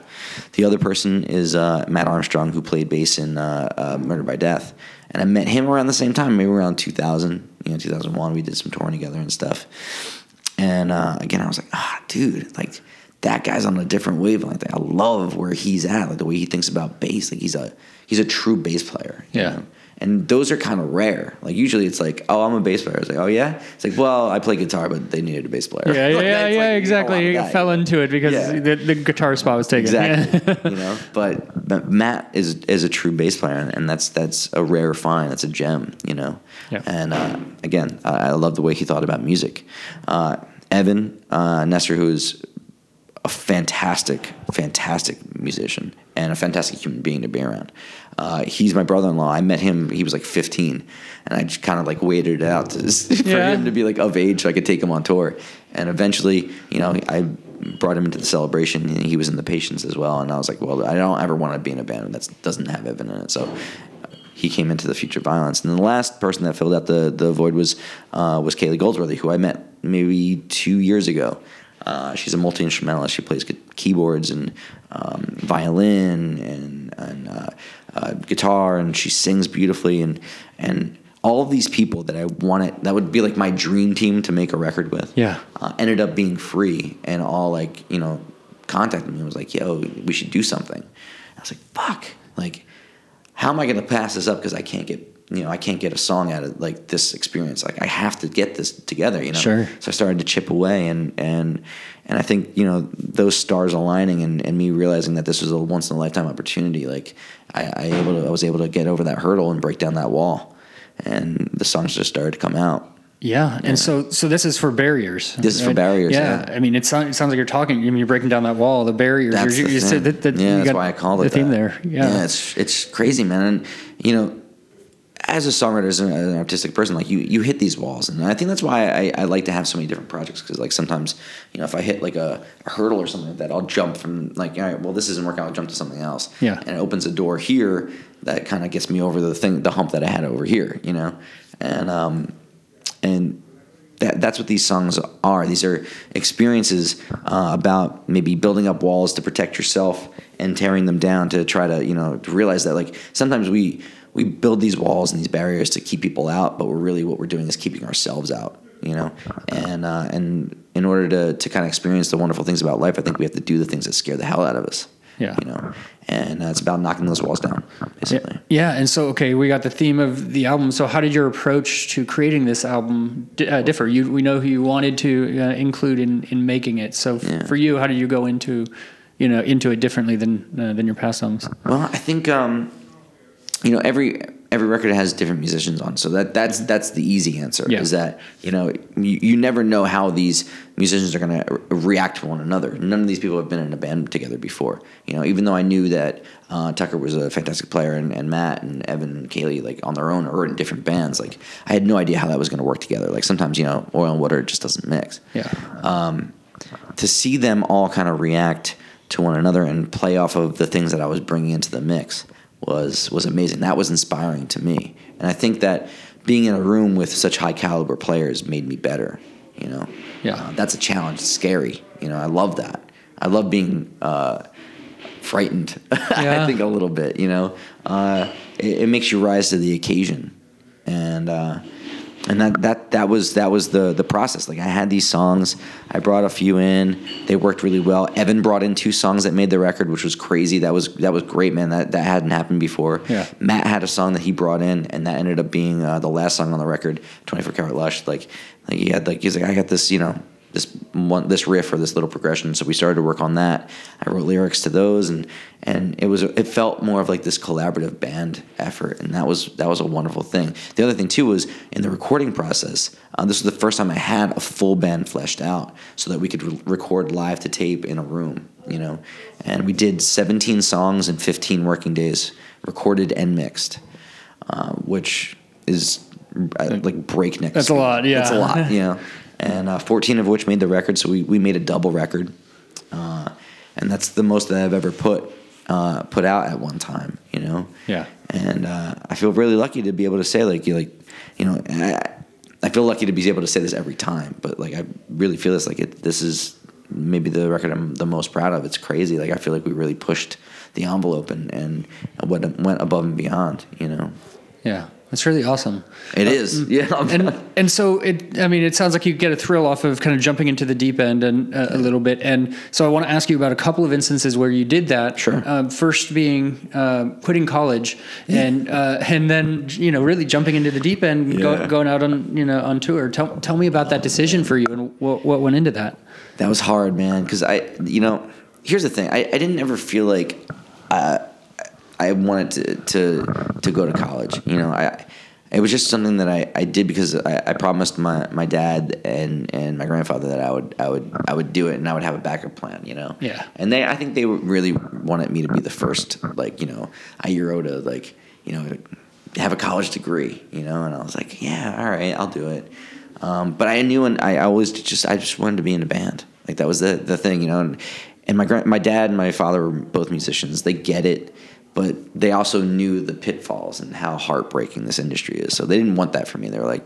The other person is uh, Matt Armstrong, who played bass in uh, uh, Murder by Death, and I met him around the same time, maybe around 2000, you know, 2001. We did some touring together and stuff. And uh, again, I was like, ah, dude, like that guy's on a different wavelength. Like, I love where he's at, like the way he thinks about bass. Like he's a he's a true bass player. Yeah. know? And those are kind of rare. Like usually it's like, oh, I'm a bass player. It's like, oh yeah. It's like, well, I play guitar, but they needed a bass player. Yeah, yeah, Like, yeah, yeah, like, exactly. You fell into it because Yeah. the, the guitar spot was taken. Exactly. Yeah. you know, but, but Matt is is a true bass player, and that's that's a rare find. That's a gem. You know. Yeah. And uh, again, I, I love the way he thought about music. Uh, Evan uh, Nestor, who is a fantastic, fantastic musician and a fantastic human being to be around. Uh, he's my brother-in-law. I met him; he was like 15, and I just kind of like waited it out to, for Yeah. him to be like of age so I could take him on tour. And eventually, you know, I brought him into the celebration, and he was in the Patience as well. And I was like, well, I don't ever want to be in a band that doesn't have Evan in it. So he came into the Future Violents. And the last person that filled out the the void was uh, was Kayleigh Goldsworthy, who I met maybe two years ago. Uh, she's a multi instrumentalist. She plays keyboards and um, violin and and uh, uh, guitar, and she sings beautifully. And and all of these people that I wanted, that would be like my dream team to make a record with. Yeah. uh, ended up being free, and all like you know contacted me and was like, "Yo, we should do something." I was like, "Fuck!" Like how am I going to pass this up because I can't get you know I can't get a song out of like this experience like I have to get this together you know Sure. so I started to chip away and and and I think you know those stars aligning and, and me realizing that this was a once in a lifetime opportunity like I, I able to I was able to get over that hurdle and break down that wall and the songs just started to come out Yeah, and so so this is for barriers. This is for barriers, Yeah, yeah. I mean, it sounds, it sounds like you're talking. I mean, you're breaking down that wall, the barriers. That's You're- the you thing. said that, that yeah, you that's got why I called it the theme that. there. Yeah, it's it's crazy, man. And you know, as a songwriter, as an, as an artistic person, like you you hit these walls, and I think that's why I, I like to have so many different projects because like sometimes you know if I hit like a, a hurdle or something like that, I'll jump from like all right, well this isn't working, I'll jump to something else. Yeah. and it opens a door here that kind of gets me over the thing, the hump that I had over here, you know, and um, and that that's what these songs are. These are experiences uh, about maybe building up walls to protect yourself and tearing them down to try to you know to realize that like sometimes we we build these walls and these barriers to keep people out, but we're really what we're doing is keeping ourselves out. You know, and uh, and in order to to kind of experience the wonderful things about life, I think we have to do the things that scare the hell out of us. Yeah. You know, and uh, it's about knocking those walls down, basically. Yeah, and so okay, we got the theme of the album. So how did your approach to creating this album di- uh, differ? You we know who you wanted to uh, include in in making it. So f- Yeah. for you, how did you go into you know into it differently than uh, than your past songs? Well, I think um, you know every every record has different musicians on, so that that's that's the easy answer. Yeah. Is that you know you, you never know how these musicians are going to react to one another. None of these people have been in a band together before. You know, even though I knew that uh, Tucker was a fantastic player and, and Matt and Evan and Kayleigh like on their own or in different bands, like I had no idea how that was going to work together. Like sometimes you know oil and water just doesn't mix Yeah, to see them all kind of react to one another and play off of the things that I was bringing into the mix was was amazing. That was inspiring to me, and I think that being in a room with such high caliber players made me better. You know, Yeah. Uh, that's a challenge. It's scary. You know, I love that. I love being uh, frightened. I think a little bit. You know, uh, it, it makes you rise to the occasion, and uh, and that that that was that was the the process. Like I had these songs, I brought a few in. They worked really well. Evan brought in two songs that made the record, which was crazy. That was that was great, man. That that hadn't happened before. Yeah. Matt had a song that he brought in, and that ended up being uh, the last song on the record, Twenty Four Karat Lush. Like like he had like he's like I got this, you know. This one, this riff or this little progression, so we started to work on that. I wrote lyrics to those, and and it was it felt more of like this collaborative band effort, and that was that was a wonderful thing. The other thing too was in the recording process. Uh, this was the first time I had a full band fleshed out, so that we could re- record live to tape in a room, you know. And we did 17 songs in 15 working days, recorded and mixed, uh, which is uh, like breakneck. That's a lot, yeah. That's a lot, know. And uh, 14 of which made the record, so we, we made a double record, uh, and that's the most that I've ever put uh, put out at one time, you know. Yeah. And uh, I feel really lucky to be able to say like you like, you know, I, I feel lucky to be able to say this every time, but like I really feel this like it. This is maybe the record I'm the most proud of. It's crazy. Like I feel like we really pushed the envelope and and went went above and beyond. You know. yeah, that's really awesome. It is, yeah. and and so it i mean it sounds like you get a thrill off of kind of jumping into the deep end and uh, a little bit and so i want to ask you about a couple of instances where you did that Sure. um, first being uh, quitting college and uh, and then you know really jumping into the deep end Yeah. go, going out on you know on tour tell, tell me about that decision for you and what, what went into that That was hard, man. Because I, you know, here's the thing. I, I didn't ever feel like uh, I wanted to, to to go to college. You know, I it was just something that I, I did because I, I promised my, my dad and, and my grandfather that I would I would I would do it and I would have a backup plan. You know. Yeah. And they I think they really wanted me to be the first like you know Iero to like you know have a college degree. You know, and I was like, yeah, all right, I'll do it. Um, but I knew, and I always just, I just wanted to be in a band. Like that was the the thing, you know. And, and my grand, my dad and my father were both musicians. They get it, but they also knew the pitfalls and how heartbreaking this industry is. So they didn't want that for me. They were like,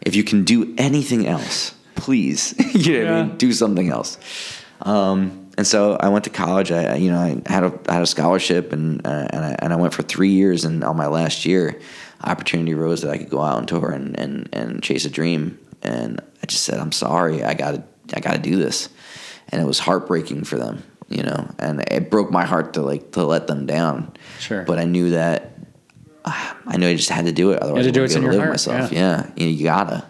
if you can do anything else, please, you know, what I mean, do something else. Um, and so I went to college. I, I- you know, I had a I had a scholarship, and uh, and I and I went for three years. And on my last year, opportunity arose that I could go out on tour and and and chase a dream. And I just said, I'm sorry, I got to I got to do this. And it was heartbreaking for them, you know, and it broke my heart to like to let them down. Sure. But I knew that ah, I knew I just had to do it. Otherwise, to I wouldn't be able to live heart, myself. Yeah, you, know, you gotta.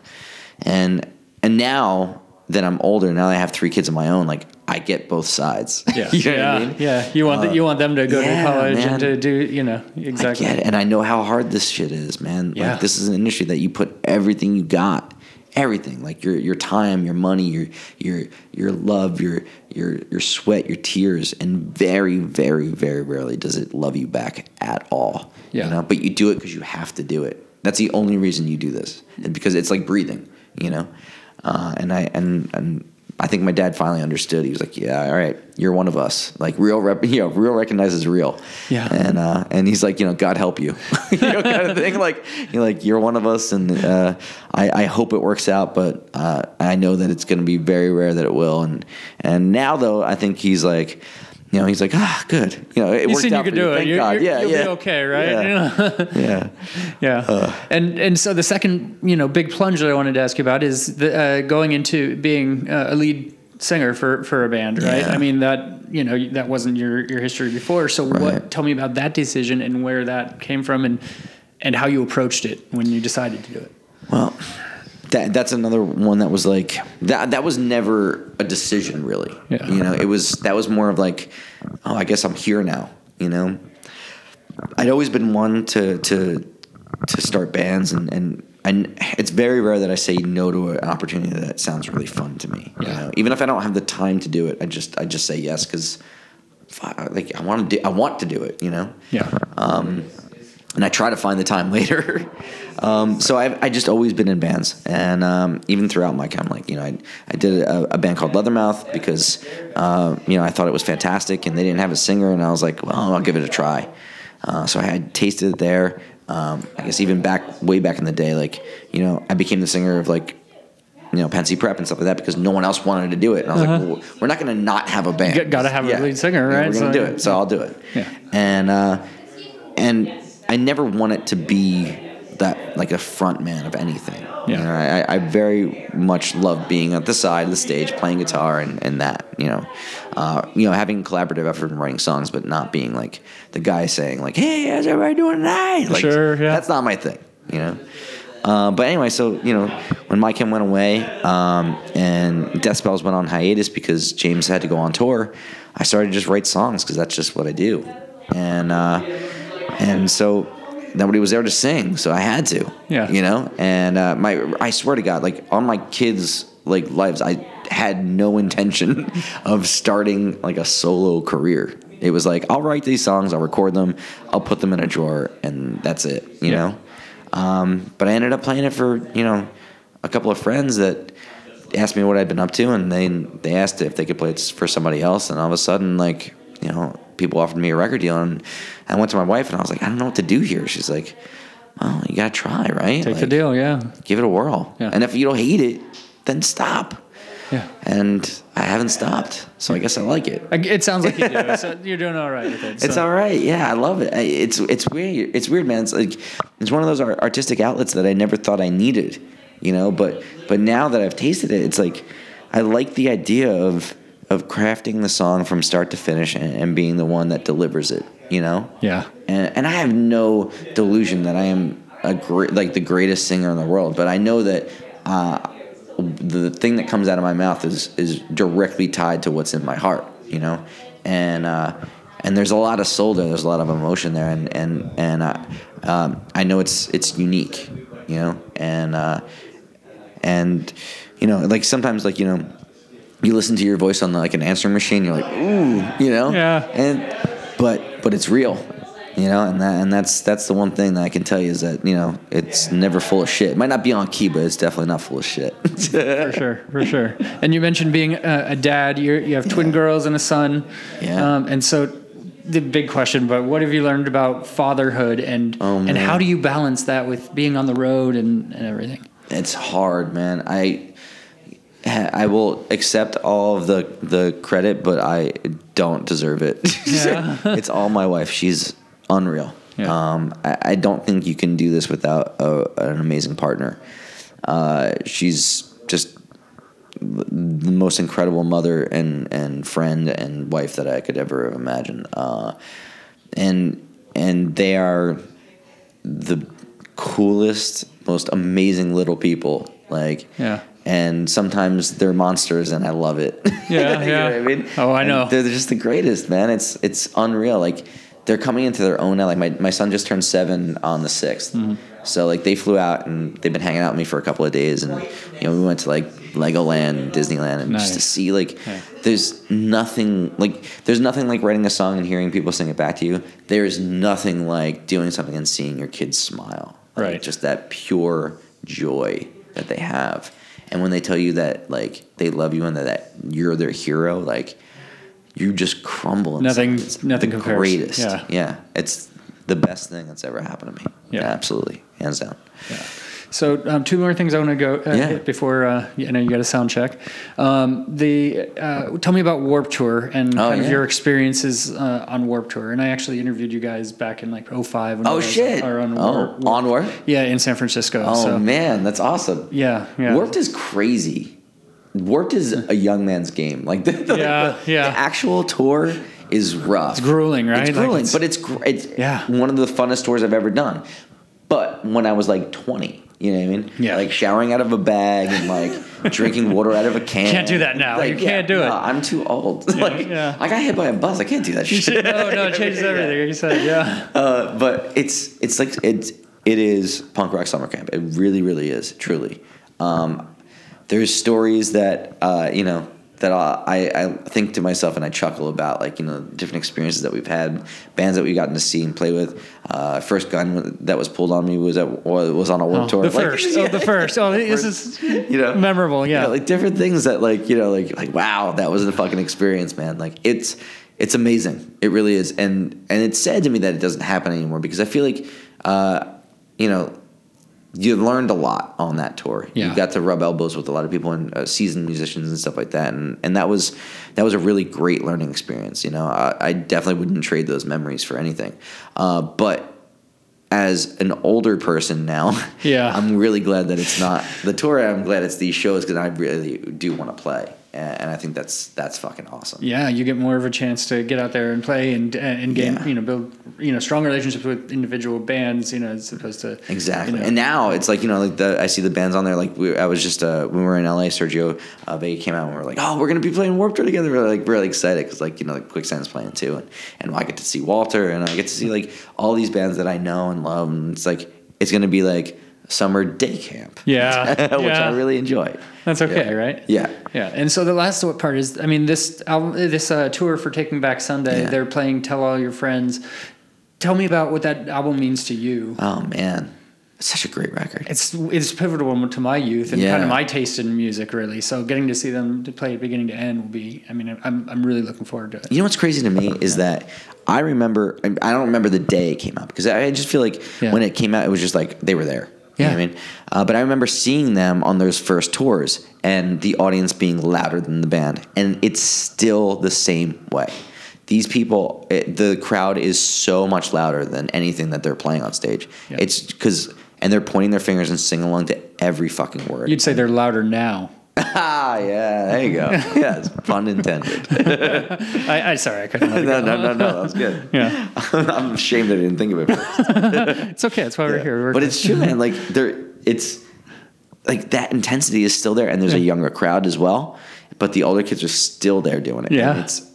And and now that I'm older, now that I have three kids of my own, like I get both sides. yeah you know yeah what I mean? yeah you want the, you want them to go yeah, to college man. and to do you know exactly I get it, and I know how hard this shit is, man. Yeah. Like this is an industry that you put everything you got, everything, like your your time, your money, your your your love, your your your sweat, your tears, and very, very, very rarely does it love you back at all. Yeah. You know, but you do it because you have to do it. That's the only reason you do this, and because it's like breathing. You know, uh, and I and and I think my dad finally understood. He was like, "Yeah, all right, you're one of us. Like real, rep, you know, real recognizes real." Yeah. And uh, and he's like, you know, God help you, you know, kind of thing. Like you're like you're one of us, and uh, I I hope it works out, but uh, I know that it's going to be very rare that it will. And and now though, I think he's like. You know, he's like, ah, good. You know, it You worked seen you out could do it. Thank You're, God. you're- yeah, you'll yeah. be okay, right? Yeah. yeah. Yeah. and and so the second you know big plunge that I wanted to ask you about is the, uh, going into being uh, a lead singer for for a band, right? Yeah. I mean that you know that wasn't your your history before. So Right. what? Tell me about that decision and where that came from and and how you approached it when you decided to do it. Well, that that's another one that was like that. That was never a decision, really. Yeah. You know, it was that was more of like, oh, I guess I'm here now. You know, I'd always been one to to to start bands, and and and it's very rare that I say no to an opportunity that sounds really fun to me. You know, even if I don't have the time to do it, I just I just say yes because. Like I want to do, I want to do it, you know Yeah. Um, and I try to find the time later. um, so I've I just always been in bands, and um, even throughout my time, like you know, I, I did a, a band called Leathermouth because uh, you know I thought it was fantastic, and they didn't have a singer, and I was like, well, I'll give it a try. Uh, so I had tasted it there. Um, I guess even back way back in the day, like you know, I became the singer of like. You know, Pencey Prep and stuff like that because no one else wanted to do it, and I was like, well, "We're not going to not have a band. G- gotta have a lead singer, Yeah, right? We're going to So- do it, so I'll do it." Yeah. And uh, and I never wanted to be that like a front man of anything. Yeah. You know, I, I very much love being at the side of the stage, playing guitar and, and that, you know, uh, you know, having collaborative effort and writing songs, but not being like the guy saying like, "Hey, how's everybody doing tonight?" Like, Sure, yeah. That's not my thing, you know. Uh, but anyway, so you know, when My Chem went away um, and Death Spells went on hiatus because James had to go on tour, I started to just write songs because that's just what I do, and uh, and so nobody was there to sing, so I had to, Yeah. you know. And uh, my, I swear to God, like on my kids' like lives, I had no intention of starting like a solo career. It was like I'll write these songs, I'll record them, I'll put them in a drawer, and that's it, you Yeah. know. Um, but I ended up playing it for you know a couple of friends that asked me what I'd been up to, and they they asked if they could play it for somebody else, and all of a sudden, like you know, people offered me a record deal, and I went to my wife, and I was like, I don't know what to do here. She's like, Well, you gotta try, right? Take the deal. Yeah. Give it a whirl, Yeah. and if you don't hate it, then stop. Yeah. And I haven't stopped, so I guess I like it. It sounds like you do. So you're doing all right with it. It's all right. Yeah, I love it. It's it's weird. It's weird, man. It's like it's one of those artistic outlets that I never thought I needed, you know. But but now that I've tasted it, it's like I like the idea of of crafting the song from start to finish and, and being the one that delivers it, you know. Yeah. And and I have no delusion that I am a great like the greatest singer in the world, but I know that. Uh, the thing that comes out of my mouth is is directly tied to what's in my heart, you know, and uh, and there's a lot of soul there, there's a lot of emotion there, and and and uh, um, I know it's it's unique, you know, and uh, and you know, like sometimes like you know, you listen to your voice on like an answering machine, you're like ooh, you know, Yeah. and but but it's real. You know, and that and that's that's the one thing that I can tell you is that you know it's never full of shit. It might not be on key, but it's definitely not full of shit. for sure, for sure. And you mentioned being a, a dad. You you have twin girls and a son. Yeah. Um, and so the big question, but what have you learned about fatherhood and Oh, and how do you balance that with being on the road and, and everything? it's hard, man. I I will accept all of the the credit, but I don't deserve it. Yeah. it's all my wife. She's unreal. Yeah. Um, I, I don't think you can do this without a, an amazing partner. Uh, she's just the most incredible mother and, and friend and wife that I could ever have imagined. Uh, and and they are the coolest, most amazing little people. Like Yeah. And sometimes they're monsters, and I love it. Yeah, You know yeah. what I mean? Oh, I And know. They're just the greatest, man. It's it's unreal. Like they're coming into their own now. Like my, my son just turned seven on the 6th Mm-hmm. So like they flew out and they've been hanging out with me for a couple of days, and you know we went to like Legoland, Disneyland, and just to see like Yeah. there's nothing like there's nothing like writing a song and hearing people sing it back to you. There's nothing like doing something and seeing your kids smile. Like, Right. Just that pure joy that they have. And when they tell you that like they love you and that, that you're their hero, like you just crumble. Nothing- It's nothing the compares. Greatest. Yeah. yeah. It's the best thing that's ever happened to me. Yeah. absolutely, hands down. So um, two more things I want to go uh, Yeah. hit before uh, I know you got a sound check. Um, the uh, tell me about Warped Tour and Oh, kind of your experiences uh, on Warped Tour. And I actually interviewed you guys back in like 05. When Oh shit! or on oh, Warp, on Warp. Yeah, in San Francisco. Oh so, man, that's awesome. Yeah, yeah. Warped is crazy. Warped is a young man's game. Like the, the, Yeah, the, yeah. the actual tour is rough. It's grueling, right? It's Like, grueling, it's- but it's it's Yeah. one of the funnest tours I've ever done. But when I was like 20, you know what I mean? Yeah. Like showering out of a bag and like drinking water out of a can. Can't do that now. You can't do it. no, I'm too old. like yeah. I got hit by a bus. I can't do that shit. no, no, it changes everything. Like you said, yeah. Uh, but it's it's like it's it is punk rock summer camp. It really, really is, truly. Um, there's stories that uh, you know that I, I think to myself and I chuckle about, like you know, different experiences that we've had, bands that we've gotten to see and play with. Uh, first gun that was pulled on me was at was on a Warped tour. The Like, first. oh, the first. Oh, this is you know memorable. you Yeah. know, like different things that like you know like like wow that was a fucking experience man like it's it's amazing it really is and and it's sad to me that it doesn't happen anymore because i feel like uh you know you learned a lot on that tour Yeah. you got to rub elbows with a lot of people and uh, seasoned musicians and stuff like that and and that was that was a really great learning experience you know i, I definitely wouldn't trade those memories for anything uh but as an older person now, Yeah. I'm really glad that it's not the tour. I'm glad it's these shows because I really do want to play, and, I think that's that's fucking awesome. yeah, you get more of a chance to get out there and play and and gain, Yeah. you know, build you know strong relationships with individual bands, you know, as opposed to Exactly, you know. and now it's like you know, like the I see the bands on there. Like we, I was just uh, when we were in LA, Sergio uh, Vega came out and we were like, oh, we're gonna be playing Warped Tour together. We're like really excited because like you know, like Quicksand's playing too, and and I get to see Walter, and I get to see like all these bands that I know and love, and it's like it's gonna be like summer day camp, Yeah, which yeah. I really enjoy. That's okay, Yeah. right? Yeah. Yeah, and so the last part is, I mean, this album, this uh, tour for Taking Back Sunday, Yeah. they're playing "Tell All Your Friends." Tell me about what that album means to you. Oh man, it's such a great record. It's it's pivotal to my youth and kind of my taste in music, really. So getting to see them to play it beginning to end will be. I mean, I'm I'm really looking forward to it. You know what's crazy to me is that I remember. I don't remember the day it came out because I just feel like Yeah. when it came out, it was just like they were there. You know Yeah. I mean? Uh, but I remember seeing them on those first tours and the audience being louder than the band, and it's still the same way. These people, it, the crowd is so much louder than anything that they're playing on stage. Yeah. It's because, and they're pointing their fingers and singing along to every fucking word. You'd say they're louder now. Ah, yeah, there you go. yes, pun intended. I, I sorry, I couldn't. Let it no, no, no, no, that's good. Yeah, I'm ashamed I didn't think of it first. it's okay. That's why we're here. We're but it's true, man. Like there, it's like that intensity is still there, and there's a younger crowd as well. But the older kids are still there doing it. Yeah. and it's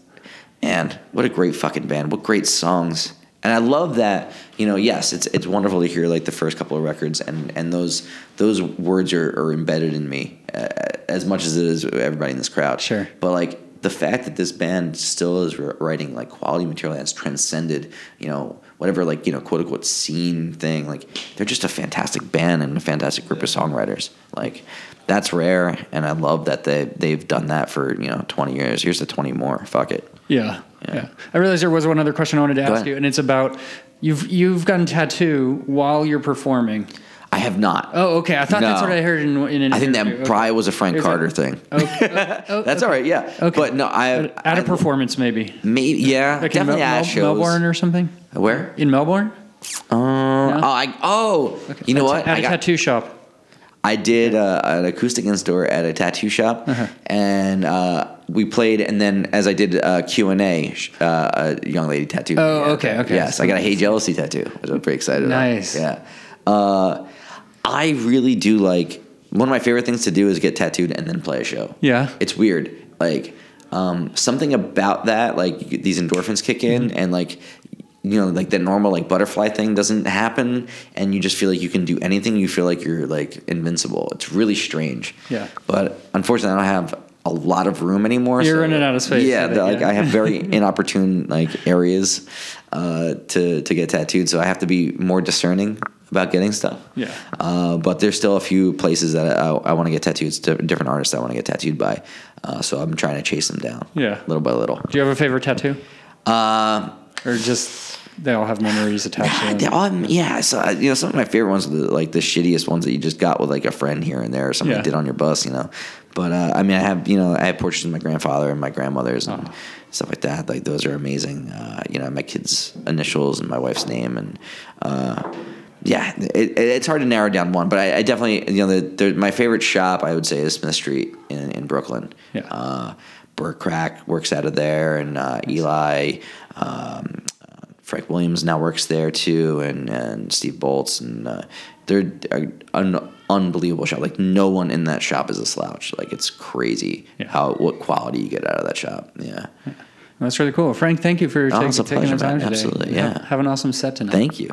and what a great fucking band. What great songs. And I love that. You know, yes, it's it's wonderful to hear like the first couple of records, and and those those words are, are embedded in me uh, as much as it is everybody in this crowd. Sure. But like the fact that this band still is writing like quality material that's transcended, you know, whatever like you know quote unquote scene thing. Like they're just a fantastic band and a fantastic group of songwriters. Like that's rare, and I love that they they've done that for you know twenty years. Here's the twenty more. Fuck it. Yeah, yeah. I realized there was one other question I wanted to ask ahead. you, and it's about you've you've gotten tattoo while you're performing. I have not. Oh, okay. I thought that's what I heard in, in an I think interview. that probably was a Frank Carter thing. Okay. Oh, That's all right. Yeah. Okay. But no, I At a I- performance, maybe. Maybe yeah. Like in definitely Mel- shows. Melbourne or something. Where? In Melbourne. Uh, Oh, I oh. You know what? At I a got- tattoo shop. I did uh, an acoustic in store at a tattoo shop, Uh-huh. and uh, we played. And then as I did uh, Q and A, uh, a young lady tattoo. Oh, Yeah. okay, okay. Yes, I got a Hey Jealousy tattoo. which I'm pretty excited. about. Nice. Yeah. Uh, I really do like. One of my favorite things to do is get tattooed and then play a show. Yeah. It's weird. Like um, something about that, like these endorphins kick in, Mm-hmm. and like you know, like that normal like butterfly thing doesn't happen, and you just feel like you can do anything. You feel like you're like invincible. It's really strange. Yeah. But unfortunately, I don't have a lot of room anymore. You're running out of space, Yeah, think, like yeah. I have very inopportune like areas uh, to to get tattooed, so I have to be more discerning about getting stuff. Yeah. Uh, but there's still a few places that I, I want to get tattooed. It's different artists I want to get tattooed by. Uh, so I'm trying to chase them down. Yeah. Little by little. Do you have a favorite tattoo, Uh, or just they all have memories attached to they them? all- yeah. So uh, you know, some of my favorite ones are the, like the shittiest ones that you just got with like a friend here and there, or somebody Yeah. did on your bus. You know. But uh, I mean, I have you know I have portraits of my grandfather and my grandmothers and Oh. stuff like that. Like those are amazing. Uh, you know, my kids' initials and my wife's name and. Uh, yeah, it, it, it's hard to narrow down one, but I, I definitely, you know, the, the, my favorite shop I would say is Smith Street in, in Brooklyn. Yeah. Uh, Bert Krak works out of there, and uh, Eli, um, Frank Williams now works there too, and, and Steve Boltz, and uh, they're an unbelievable shop. Like no one in that shop is a slouch. Like it's crazy Yeah. how what quality you get out of that shop. Yeah. That's really cool. Frank, thank you for Oh, taking, taking pleasure, the time man. today. Absolutely, Have- yeah. Have, an awesome set tonight. Thank you.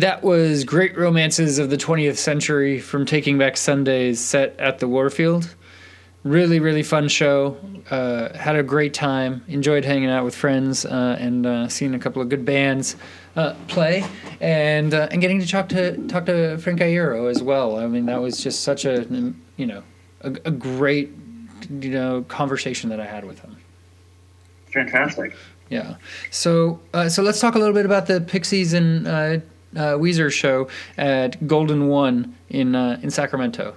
That was Great Romances of the 20th Century from Taking Back Sundays set at the Warfield. Really, really fun show. Uh, had a great time. Enjoyed hanging out with friends uh, and uh, seeing a couple of good bands uh, play, and uh, and getting to talk to talk to Frank Iero as well. I mean, that was just such a you know a, a great you know conversation that I had with him. Fantastic. Yeah. So uh, so let's talk a little bit about the Pixies and uh, uh, Weezer show at Golden One in uh, in Sacramento.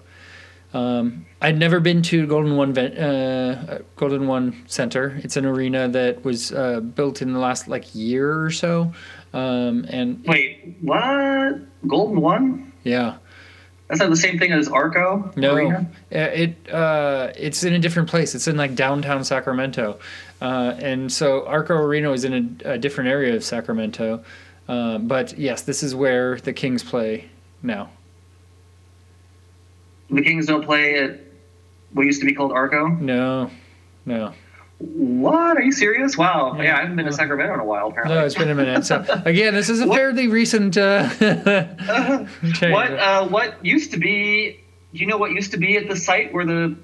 Um, I'd never been to Golden One uh, Golden One Center. It's an arena that was uh, built in the last like year or so, um, and Wait, what? Golden One? yeah. That's not the same thing as Arco No, Arena? Uh, it uh, it's in a different place. It's in like downtown Sacramento, uh, and so Arco Arena is in a, a different area of Sacramento. Uh, but yes, this is where the Kings play now. The Kings don't play at what used to be called Arco. No, no, What? Are you serious? Wow. Yeah, Yeah. I haven't been to Sacramento in a while. Apparently. no. It's been a minute. So again, this is a fairly recent uh, what? Uh, what used to be? Do you know what used to be at the site where the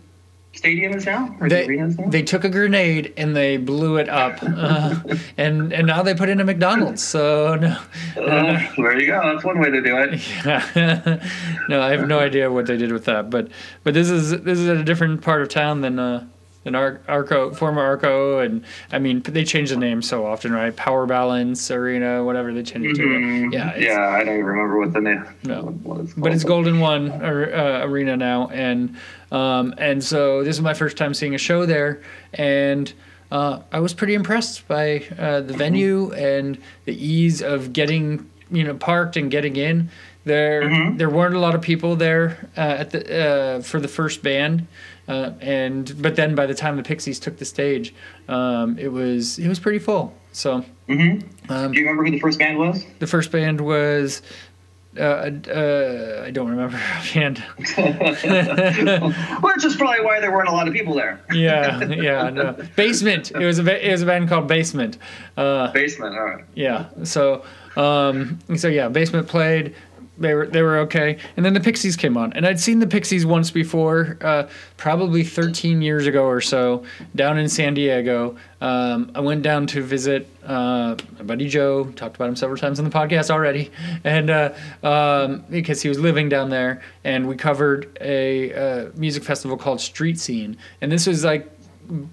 stadium is now? Or the they, arena is now? they took a grenade and they blew it up, uh, and and now they put in a McDonald's. So no, Uh, there you go. That's one way to do it. Yeah. no, I have no idea what they did with that. But but this is this is a different part of town than uh than Ar- Arco, former Arco, and I mean they change the name so often, right? Power Balance Arena, whatever they change it to. Mhm. Yeah, yeah. I don't even remember what the name. No. it's But it's. Golden One uh, Arena now, and um, and so this is my first time seeing a show there, and uh, I was pretty impressed by uh, the venue and the ease of getting you know parked and getting in. There Mhm. there weren't a lot of people there uh, at the uh, for the first band. Uh, and but then by the time the Pixies took the stage, um, it was it was pretty full. So Mhm. um, Do you remember who the first band was? the first band was uh, uh, I don't remember offhand. Which is probably why there weren't a lot of people there. yeah, yeah, no. Basement. It was a ba- it was a band called Basement. Uh, Basement. All right. yeah. So um, so yeah, Basement played. They were they were okay, and then the Pixies came on, and I'd seen the Pixies once before, uh, probably 13 years ago or so, down in San Diego. Um, I went down to visit uh, my buddy Joe. Talked about him several times on the podcast already, and uh, um, because he was living down there, and we covered a uh, music festival called Street Scene, and this was like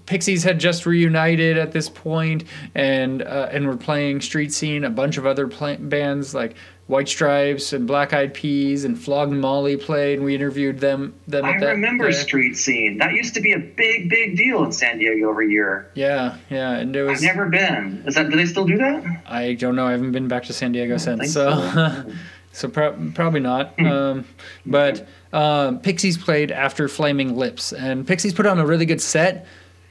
Pixies had just reunited at this point, and uh, and were playing Street Scene. A bunch of other pla bands like White Stripes and Black Eyed Peas and Flogging Molly played. And we interviewed them. them I at that, remember uh, Street Scene. That used to be a big, big deal in San Diego every year. Yeah, yeah, and it was. I've never been. Is that? Do they still do that? I don't know. I haven't been back to San Diego since, so so. so pro- probably not. Um, but um, Pixies played after Flaming Lips, and Pixies put on a really good set,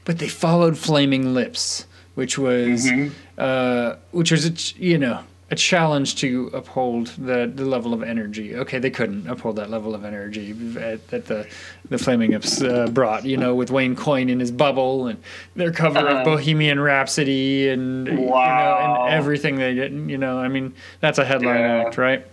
but they followed Flaming Lips, which was Mhm. uh, which was a ch- you know a challenge to uphold the the level of energy. Okay, they couldn't uphold that level of energy at, that the the Flaming Lips uh, brought. You know, with Wayne Coyne in his bubble and their cover Uh, of Bohemian Rhapsody and you know Wow. and everything they did. You know, I mean that's a headline Yeah. act, right?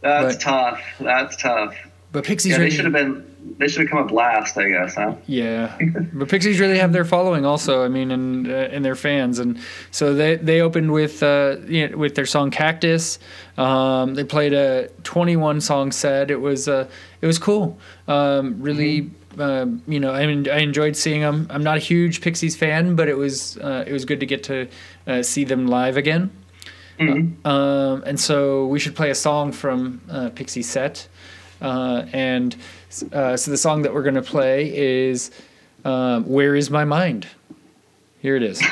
That's But- tough. That's tough. But Pixies Yeah, they should have been. They should have come up last, I guess, huh? Yeah, but Pixies really have their following also. I mean, and uh, and their fans, and so they they opened with uh, you know, with their song Cactus. Um, they played a 21 song set. It was uh, it was cool. Um, really. Um, you know, I mean, I enjoyed seeing them. I'm not a huge Pixies fan, but it was uh, it was good to get to uh, see them live again. Mhm. Um, and so we should play a song from uh, Pixie Set. Uh, and uh, so the song that we're going to play is um, Where Is My Mind? Here it is.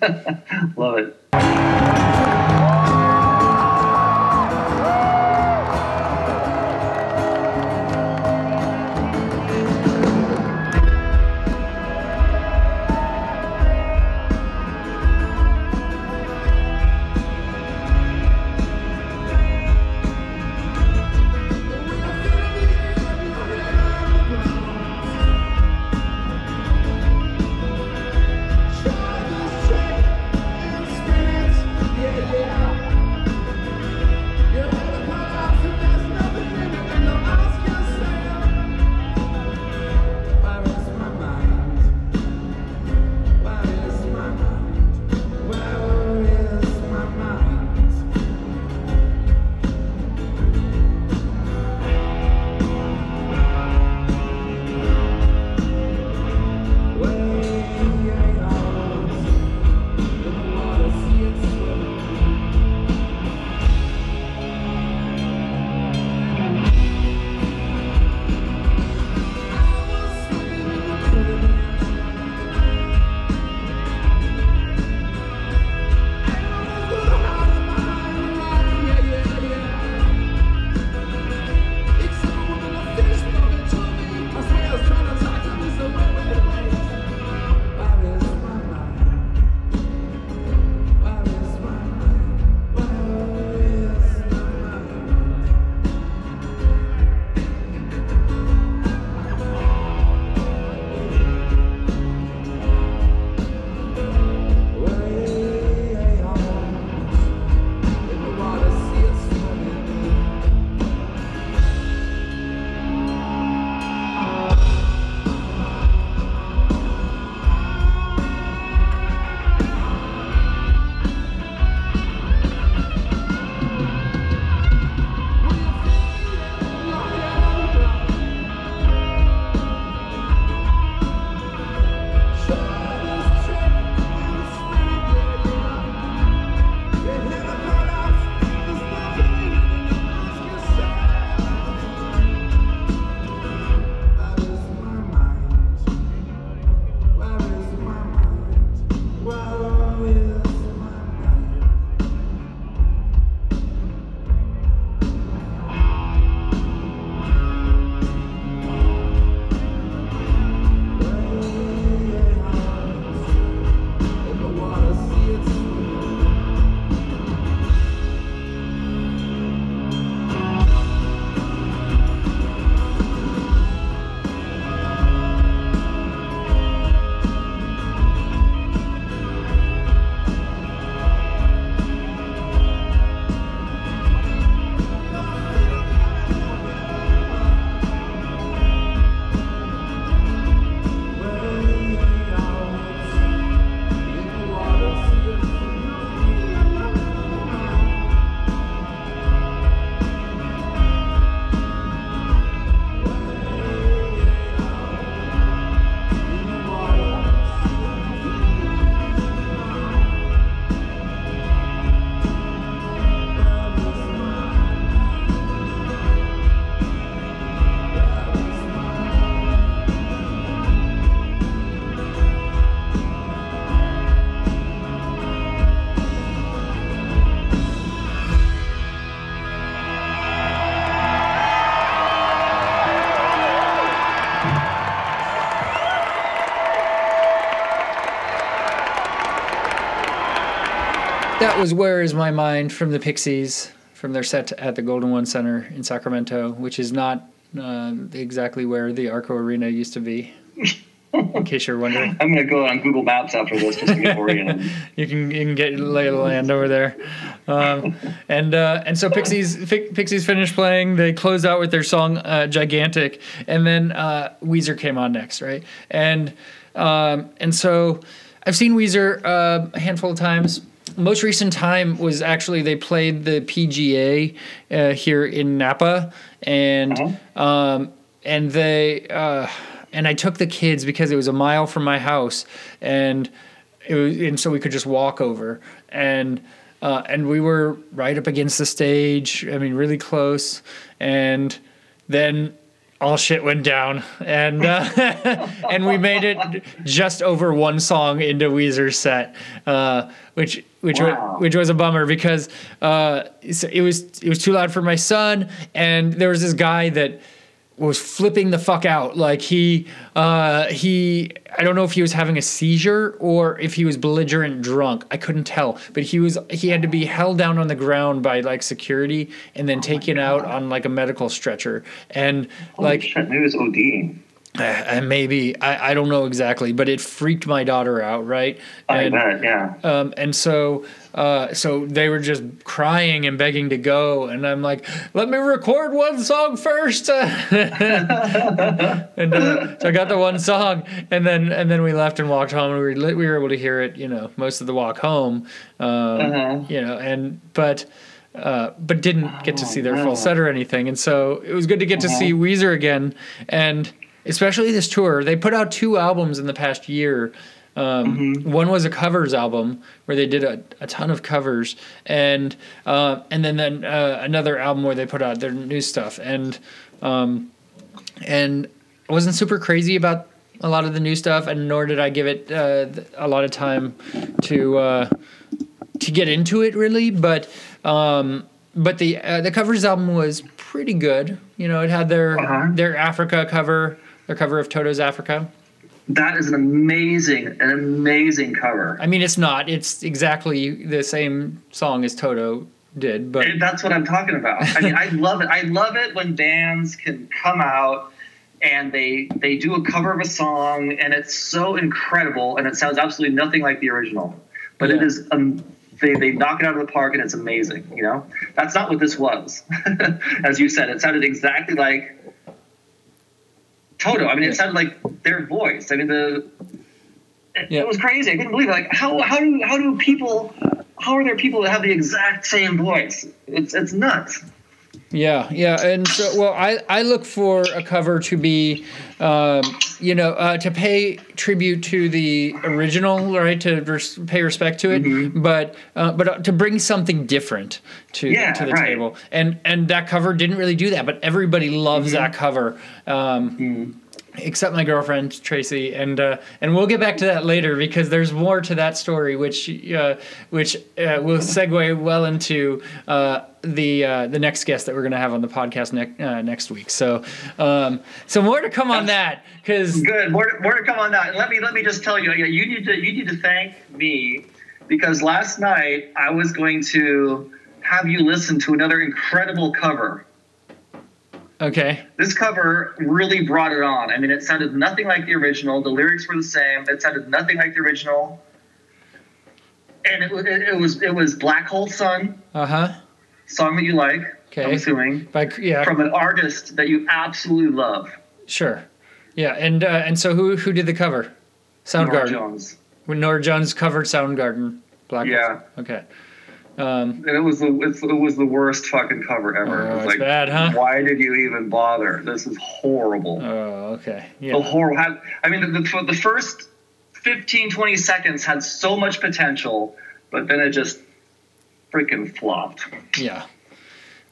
Love it. That was Where Is My Mind from the Pixies from their set at the Golden One Center in Sacramento, which is not uh, exactly where the Arco Arena used to be. in case you're wondering, I'm gonna go on Google Maps after this just to get oriented. you can you can get lay the land over there. Um, and uh, and so Pixies Pixies finished playing. They closed out with their song uh, "Gigantic," and then uh, Weezer came on next, right? And um, and so I've seen Weezer uh, a handful of times. Most recent time was actually they played the PGA uh, here in Napa, and um, and they uh, and I took the kids because it was a mile from my house, and it was, and so we could just walk over, and uh, and we were right up against the stage. I mean, really close, and then all shit went down, and uh, and we made it just over one song into Weezer's set, uh, which which Wow. was, which was a bummer because uh, it was it was too loud for my son, and there was this guy that was flipping the fuck out. Like he uh, he I don't know if he was having a seizure or if he was belligerent drunk. I couldn't tell, but he was he had to be held down on the ground by like security and then taken out on like a medical stretcher and Holy like shit, maybe it was ODing. uh, maybe I, I don't know exactly, but it freaked my daughter out, right? I and, bet, yeah. um, and so, uh, so they were just crying and begging to go, and I'm like, "Let me record one song first. and uh, so I got the one song, and then and then we left and walked home, and we were, we were able to hear it, you know, most of the walk home, um, Uh-huh. you know, and but. Uh, but didn't get to Oh, see their full set or anything, and so it was good to get to see Weezer again, and especially this tour. They put out two albums in the past year. Um, One was a covers album where they did a, a ton of covers, and uh, and then then uh, another album where they put out their new stuff, and um, and I wasn't super crazy about a lot of the new stuff, and nor did I give it uh, a lot of time to uh, to get into it really, but um, but the uh, the covers album was pretty good. You know, it had their Uh-huh. their Africa cover, their cover of Toto's Africa. That is an amazing, an amazing cover. I mean, it's not. It's exactly the same song as Toto did, but And that's what I'm talking about. I mean, I love it. I love it when bands can come out and they they do a cover of a song and it's so incredible and it sounds absolutely nothing like the original, but it Yeah. is um, they they knock it out of the park and it's amazing. You know, that's not what this was. As you said, it sounded exactly like Toto. I mean, Yeah. it sounded like their voice. I mean, the it, Yeah. it was crazy. I couldn't believe it. Like how how do how do people how are there people that have the exact same voice? It's it's nuts. Yeah, yeah, and so well, I I look for a cover to be, um, you know, uh, to pay tribute to the original, right? To res- pay respect to it, Mm-hmm. but uh, but uh, to bring something different to Yeah, to the right. table, and and that cover didn't really do that, but everybody loves Mm-hmm. that cover. Um, Except my girlfriend Tracy, and uh, and we'll get back to that later because there's more to that story, which uh, which uh, will segue well into uh, the uh, the next guest that we're gonna have on the podcast next uh, next week. So um, so more to come on that because Good. More, more to come on that. And let me let me just tell you, you need to you need to thank me because last night I was going to have you listen to another incredible cover. Okay This cover really brought it on. I mean, it sounded nothing like the original. The lyrics were the same. It sounded nothing like the original. And it, it, it was it was Black Hole Sun, uh huh song that you like. Okay. I'm assuming by yeah from an artist that you absolutely love, sure yeah and uh, and so who who did the cover Norah Soundgarden Jones. when Norah Jones covered Soundgarden Black Hole. Yeah. okay um, And it was the it's, it was the worst fucking cover ever. Oh, it was it's like, bad, huh? Why did you even bother? This is horrible. oh okay the yeah horror had, I mean, the, the, the first 15, 20 seconds had so much potential, but then it just freaking flopped. yeah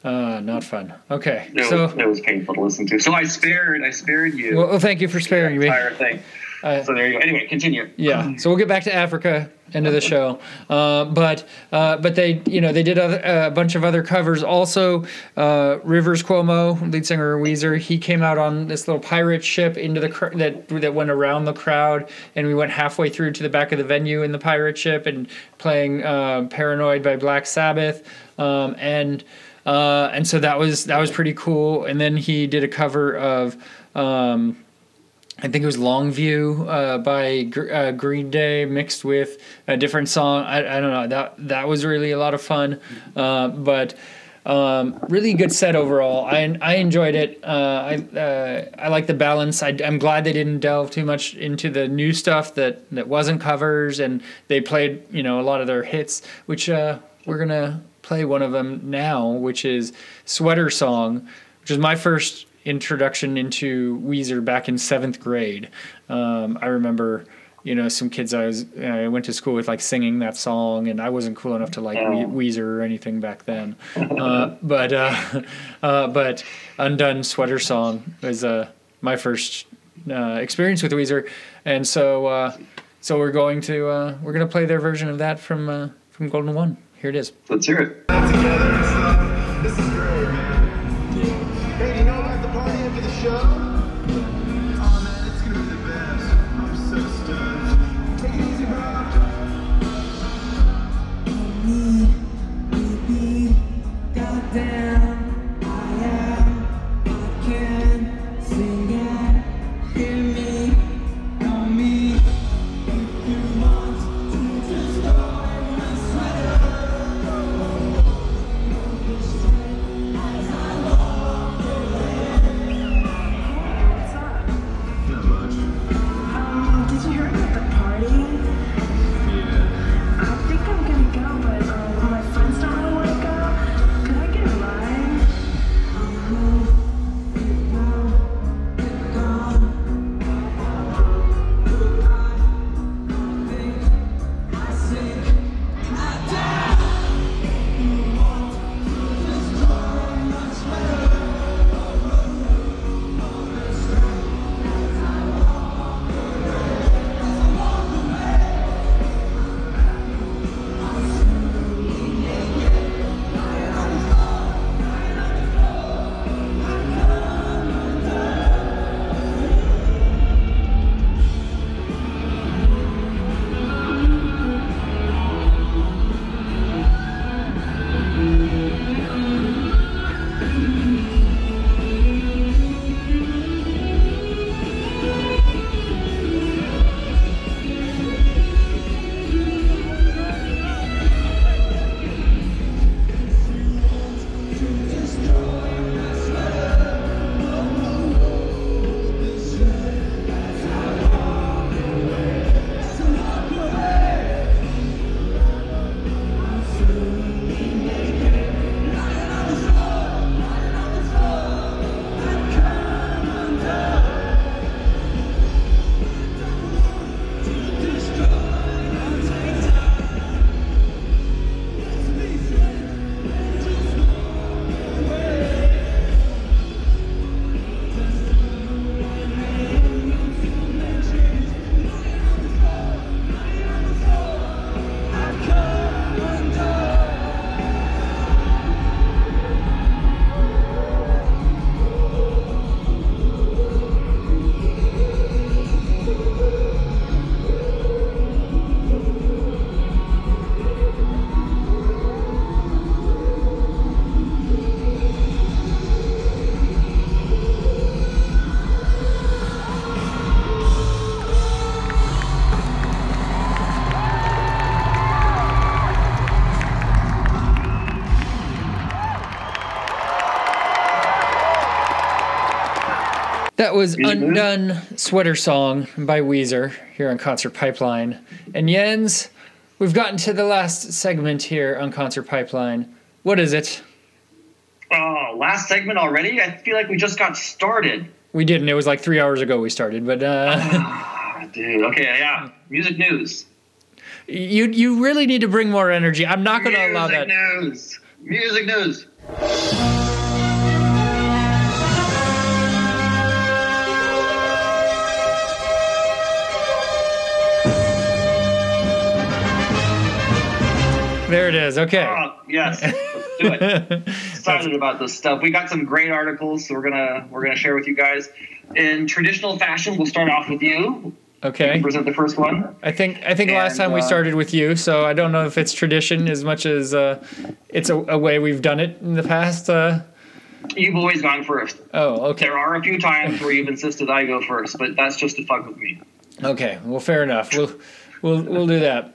uh, not fun okay It, so was, it was painful to listen to. So I spared, I spared you well, well thank you for sparing the me entire thing. Uh, so there you go. Anyway, continue. yeah. So we'll get back to Africa end of the show. Uh, but uh, but they you know they did other, a bunch of other covers. Also, uh, Rivers Cuomo, lead singer of Weezer, he came out on this little pirate ship into the cr- that that went around the crowd, and we went halfway through to the back of the venue in the pirate ship and playing uh, "Paranoid" by Black Sabbath, um, and. Uh, and so that was that was pretty cool. And then he did a cover of um, I think it was Longview uh, by Gr- uh, Green Day mixed with a different song. I, I don't know. That that was really a lot of fun, uh, but um, really good set overall. I I enjoyed it. Uh, I uh, I like the balance. I, I'm glad they didn't delve too much into the new stuff that that wasn't covers, and they played you know a lot of their hits, which uh, we're gonna play one of them now, which is Sweater Song, which is my first introduction into Weezer back in seventh grade. Um, I remember, you know, some kids I was I went to school with like singing that song, and I wasn't cool enough to like We- Weezer or anything back then. Uh, but uh, uh, but Undone Sweater Song was uh, my first uh, experience with Weezer, and so uh, so we're going to uh, we're gonna play their version of that from uh, from Golden One. Here it is. Let's hear it. That was? Undone Sweater Song by Weezer here on Concert Pipeline. And Jens, we've gotten to the last segment here on Concert Pipeline. What is it? Oh, last segment already? I feel like we just got started. We didn't. It was like three hours ago we started, but uh, Ah, dude. Okay, yeah. Music news. you you really need to bring more energy. I'm not going to allow that. Music news. Music news. There it is. Okay. Oh, yes, let's do it. Excited about this stuff. We got some great articles, so we're gonna we're gonna share with you guys. In traditional fashion, we'll start off with you. Okay. Present the first one. I think I think last And, time we uh, started with you, so I don't know if it's tradition as much as uh, it's a, a way we've done it in the past. Uh, You've always gone first. oh, okay. There are a few times where you've insisted I go first, but that's just to fuck with me. Okay, well, fair enough. We'll we'll we'll do that.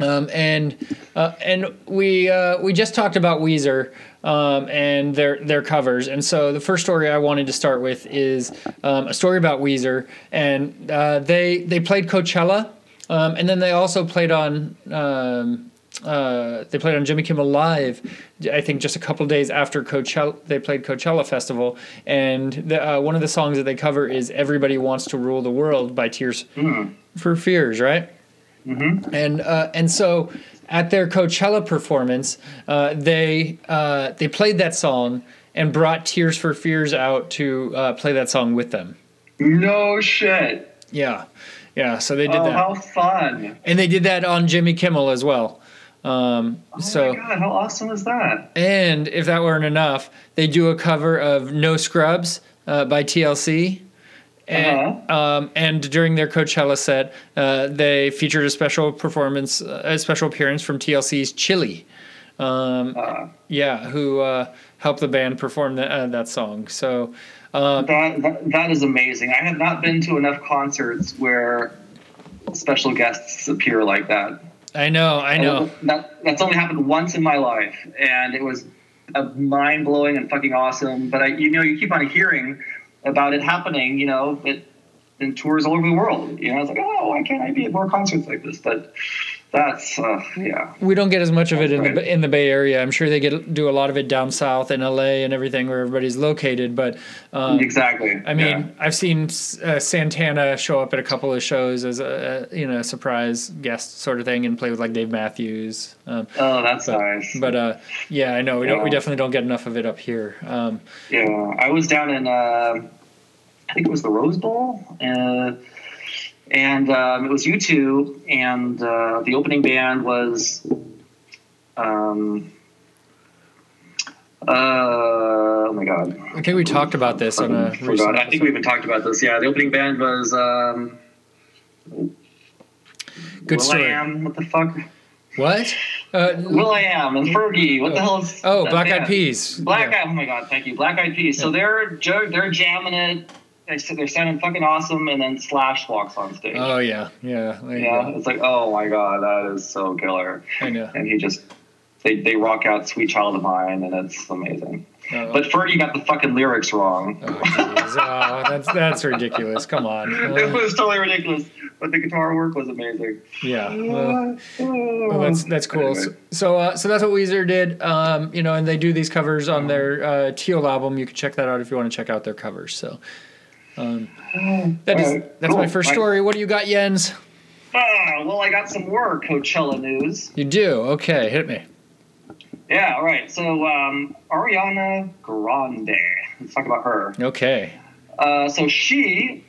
Um, and uh, and we uh, we just talked about Weezer um, and their their covers, and so the first story I wanted to start with is um, a story about Weezer, and uh, they they played Coachella, um, and then they also played on. Um, uh, they played on Jimmy Kimmel Live, I think just a couple days after Coachella. They played Coachella Festival, and the, uh, one of the songs that they cover is "Everybody Wants to Rule the World" by Tears for Fears, right? Mm-hmm. And uh, and so at their Coachella performance, uh, they uh, they played that song and brought Tears for Fears out to uh, play that song with them. No shit. Yeah, yeah. So they did Oh, that, how fun! and they did that on Jimmy Kimmel as well. Um, Oh so my god, how awesome is that? and if that weren't enough, they do a cover of "No Scrubs" uh, by TLC. And, Uh-huh. um, and during their Coachella set, uh, they featured a special performance, a special appearance from TLC's Chili. Um, Uh, yeah, who uh, helped the band perform that uh, that song. So, uh, that, that that is amazing. I have not been to enough concerts where special guests appear like that. I know, I know. That that's only happened once in my life, and it was uh, mind blowing and fucking awesome. But I, you know, you keep on hearing about it happening. You know, it, in tours all over the world. You know, I was like, oh, why can't I be at more concerts like this? But that's uh, yeah. We don't get as much of it in the in the Bay Area. I'm sure they get do a lot of it down south in LA and everything where everybody's located. But um, exactly. I mean, Yeah. I've seen uh, Santana show up at a couple of shows as a, you know surprise guest sort of thing and play with like Dave Matthews. Um, oh, that's but nice. but uh, yeah, I know we don't we definitely don't get enough of it up here. Um, Yeah, I was down in, uh, I think it was the Rose Bowl, uh, and um, it was U2, and uh, the opening band was, um, uh, oh my god, I think we talked about this on a Forgot. I think we even talked about this. Yeah, the opening band was um, Good Will story. I Am. What the fuck? What? Uh, will.i.am and Fergie. What the hell is? oh, Black Eyed? Peas. Black Yeah. Eyed. Oh my god, thank you, Black Eyed Peas. So they're they're jamming it. They they're sounding fucking awesome, and then Slash walks on stage. Oh yeah, yeah. yeah, go. it's like oh my god, that is so killer. I know. And he just they they rock out "Sweet Child of Mine," and it's amazing. Oh. But Fergie got the fucking lyrics wrong. Oh, oh, that's that's ridiculous. Come on. it Uh, was totally ridiculous, but the guitar work was amazing. yeah. Well, well, that's that's cool. So so, uh, so that's what Weezer did. Um, you know, and they do these covers on their uh, Teal album. You can check that out if you want to check out their covers. So. Um, that is that's my first story. What do you got, Jens? Ah, well, I got some more Coachella news. You do okay. Hit me. Yeah, all right. So um, Ariana Grande. Let's talk about her. Okay. Uh, so she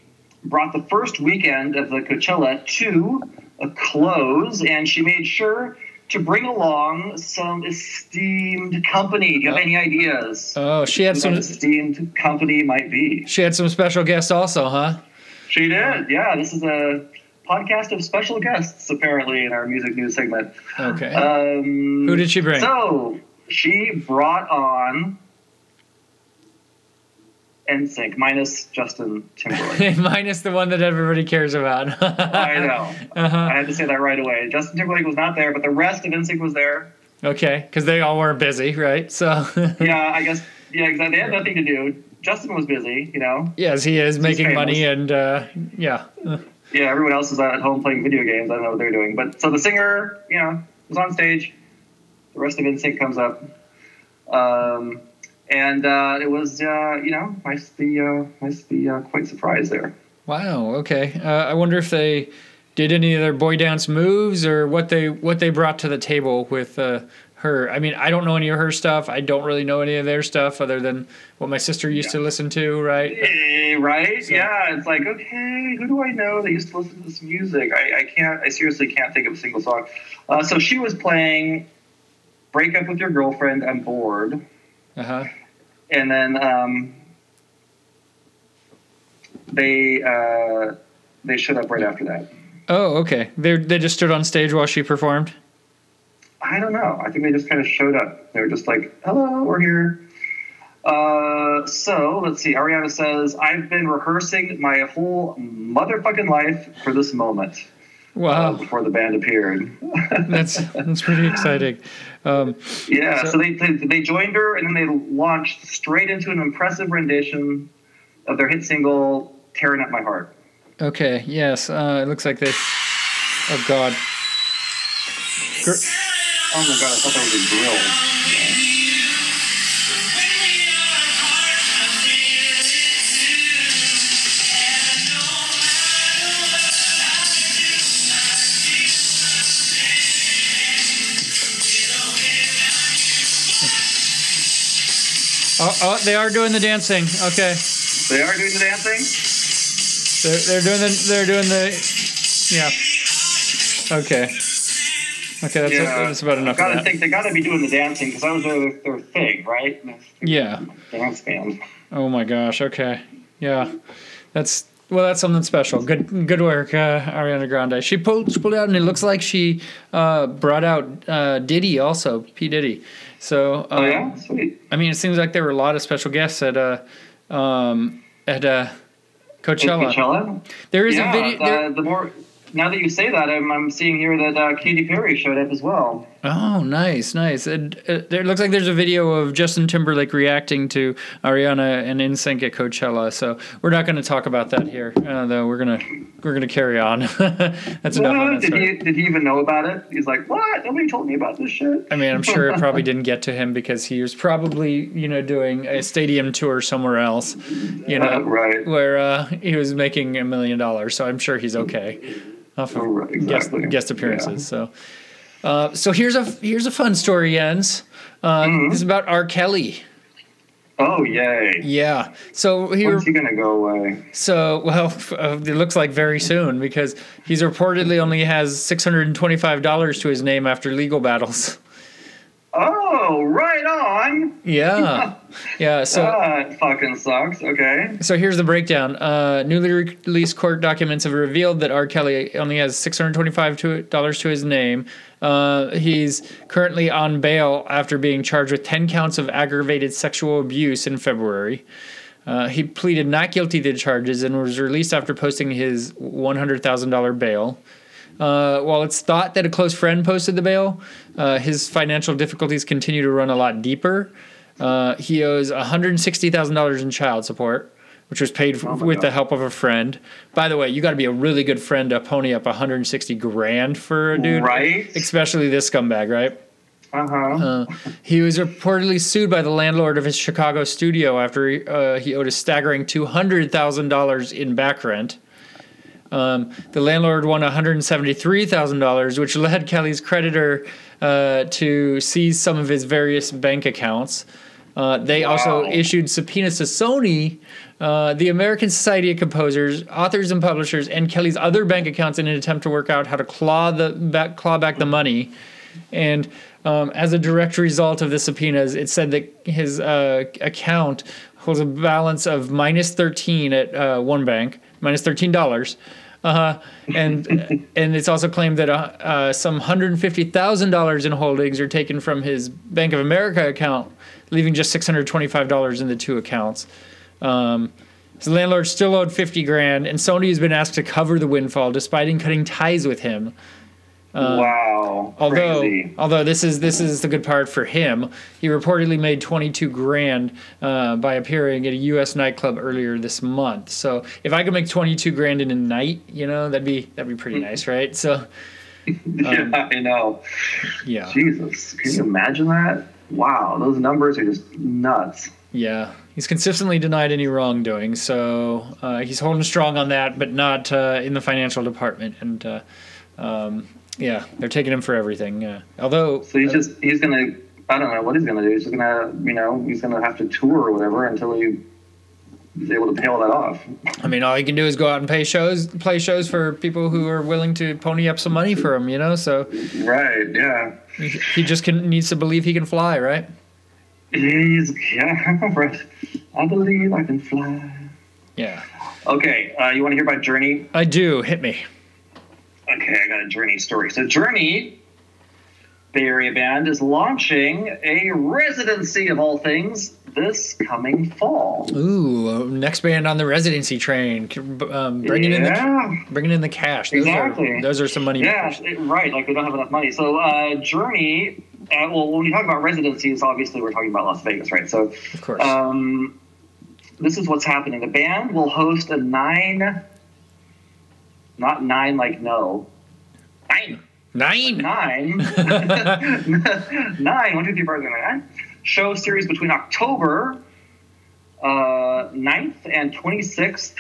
brought the first weekend of the Coachella to a close, and she made sure to bring along some esteemed company. Do you have any ideas? Oh, she had some. esteemed company might be? She had some special guests also, huh? She did. Yeah, this is a podcast of special guests apparently in our music news segment. Okay. Um, Who did she bring? So she brought on NSYNC minus Justin Timberlake. Minus the one that everybody cares about. I know. Uh-huh. I had to say that right away. Justin Timberlake was not there, but the rest of NSYNC was there. Okay, because they all weren't busy, right? So. Yeah, I guess. Yeah, exactly. They had nothing to do. Justin was busy, you know. yes, he is making famous. money, and uh, yeah. Yeah, everyone else is at home playing video games. I don't know what they're doing. But so the singer, you know, was on stage. The rest of NSYNC comes up. Um, and uh, it was, uh, you know, nice to be, uh, nice to be uh, quite surprised there. Wow. Okay. Uh, I wonder if they did any of their boy dance moves or what they what they brought to the table with uh, her. I mean, I don't know any of her stuff. I don't really know any of their stuff other than what my sister used to listen to. Right. Eh, right? yeah, it's like, okay, who do I know that used to listen to this music? I, I can't, I seriously can't think of a single song. Uh, so she was playing break up with your girlfriend. I'm bored. Uh huh. And then um, they uh, they showed up right after that. Oh, okay. They they just stood on stage while she performed. I don't know. I think they just kind of showed up. They were just like, "Hello, we're here." Uh, so let's see. Ariana says, "I've been rehearsing my whole motherfucking life for this moment." uh, Wow, before the band appeared. that's that's pretty exciting. Um, yeah, So- so, they, they they joined her and then they launched straight into an impressive rendition of their hit single "Tearing Up My Heart." okay. Yes. Uh, it looks like they. Oh God. Gr- Oh my god, I thought that was a drill. Oh, oh, they are doing the dancing. Okay. They are doing the dancing. They're, they're doing the they're doing the yeah. Okay. Okay, that's, yeah, that's about enough I gotta think they gotta be doing the dancing because that was their, their thing, right? Yeah. Dance band. Oh my gosh. Okay. Yeah. That's well. That's something special. Good. Good work, uh, Ariana Grande. She pulled she pulled out, and it looks like she uh, brought out uh, Diddy also. P Diddy. So. Um, Oh yeah, sweet. I mean, it seems like there were a lot of special guests at uh, um, at uh, Coachella. Coachella. There is yeah, a video. there- the more now that you say that, I'm, I'm seeing here that uh, Katy Perry showed up as well. Oh, nice, nice. It, it, there looks like there's a video of Justin Timberlake reacting to Ariana and NSYNC at Coachella. So we're not going to talk about that here, uh, though. We're gonna we're gonna carry on. That's enough on Did he did he even know about it? He's like, what? Nobody told me about this shit. I mean, I'm sure it probably didn't get to him because he was probably, you know, doing a stadium tour somewhere else, you know, Uh, right. where uh, he was making a million dollars. So I'm sure he's okay off of Oh, right, guest, exactly. guest appearances. So, uh, so here's a here's a fun story, Jens. Uh, Mm-hmm. This is about R. Kelly. Oh yay! Yeah. So he When's he gonna go away? so well, f- uh, it looks like very soon because he's reportedly only has six hundred and twenty five dollars to his name after legal battles. Oh, right on. Yeah. Yeah. So. that fucking sucks. Okay. So here's the breakdown. Uh, newly released court documents have revealed that R. Kelly only has $625 to his name. Uh, he's currently on bail after being charged with 10 counts of aggravated sexual abuse in February. Uh, he pleaded not guilty to the charges and was released after posting his $100,000 bail. Uh, while it's thought that a close friend posted the bail, uh, his financial difficulties continue to run a lot deeper. Uh, he owes $160,000 in child support, which was paid f- with the help of a friend. By the way, you got to be a really good friend to pony up 160 grand for a dude, Right. Especially this scumbag, right? Uh-huh. Uh, he was reportedly sued by the landlord of his Chicago studio after he, uh, he owed a staggering $200,000 in back rent. Um, the landlord won $173,000, which led Kelly's creditor uh, to seize some of his various bank accounts. Uh, they also issued subpoenas to Sony, uh, the American Society of Composers, authors and publishers, and Kelly's other bank accounts in an attempt to work out how to claw the back, claw back the money. And um, as a direct result of the subpoenas, it said that his uh, account holds a balance of minus 13 at uh, one bank, minus $13. Uh, and and it's also claimed that uh, uh, some hundred fifty thousand dollars in holdings are taken from his Bank of America account, leaving just six hundred twenty-five dollars in the two accounts. Um, his landlord still owed fifty grand, and Sony has been asked to cover the windfall, despite cutting ties with him. wow. Although, Crazy. although this is this is the good part for him, he reportedly made 22 grand uh, by appearing at a U.S. nightclub earlier this month. So if I could make 22 grand in a night, you know, that'd be that'd be pretty nice, right? So yeah, I know. yeah, Jesus, can you imagine that? Wow, those numbers are just nuts. yeah, he's consistently denied any wrongdoing. So uh, he's holding strong on that, but not uh, in the financial department. And uh, um, yeah, they're taking him for everything. Uh, although So he's just he's gonna I don't know what he's gonna do. He's just gonna you know he's gonna have to tour or whatever until he was able to pay all that off. I mean, all he can do is go out and pay shows, play shows for people who are willing to pony up some money for him. You know, so Right? Yeah. he, he just can, needs to believe he can fly, right? He's yeah. Right. I believe I can fly. Yeah, Okay. Uh, you want to hear about Journey? I do. Hit me. Okay, I got a Journey story. So Journey, Bay Area band, is launching a residency of all things this coming fall. Ooh, uh, next band on the residency train, um, bringing in the bringing in the cash. Those Exactly. are those are some money. Yeah, it- right. Like they don't have enough money. So uh, Journey. Uh, well, when we talk about residencies, obviously we're talking about Las Vegas, right? So of course. um, this is what's happening. The band will host a nine, not nine like no, nine, Nine. Nine. nine. one, two, three, four, nine, show series between October uh, 9th and 26th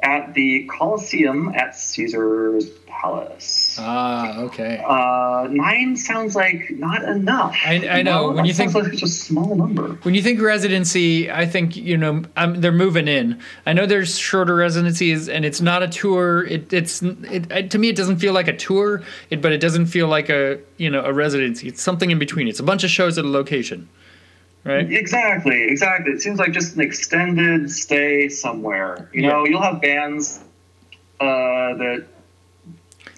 at the Coliseum at Caesar's Palace. Ah, okay. Uh, nine sounds like not enough. I- I know. When you think- sounds like it's a small number. When you think residency, I think you know um, they're moving in. I know there's shorter residencies, and it's not a tour. It, it's it, it, to me, it doesn't feel like a tour, it, but it doesn't feel like a you know a residency. It's something in between. It's a bunch of shows at a location, right? Exactly, exactly. It seems like just an extended stay somewhere. You Yeah. know, you'll have bands uh, that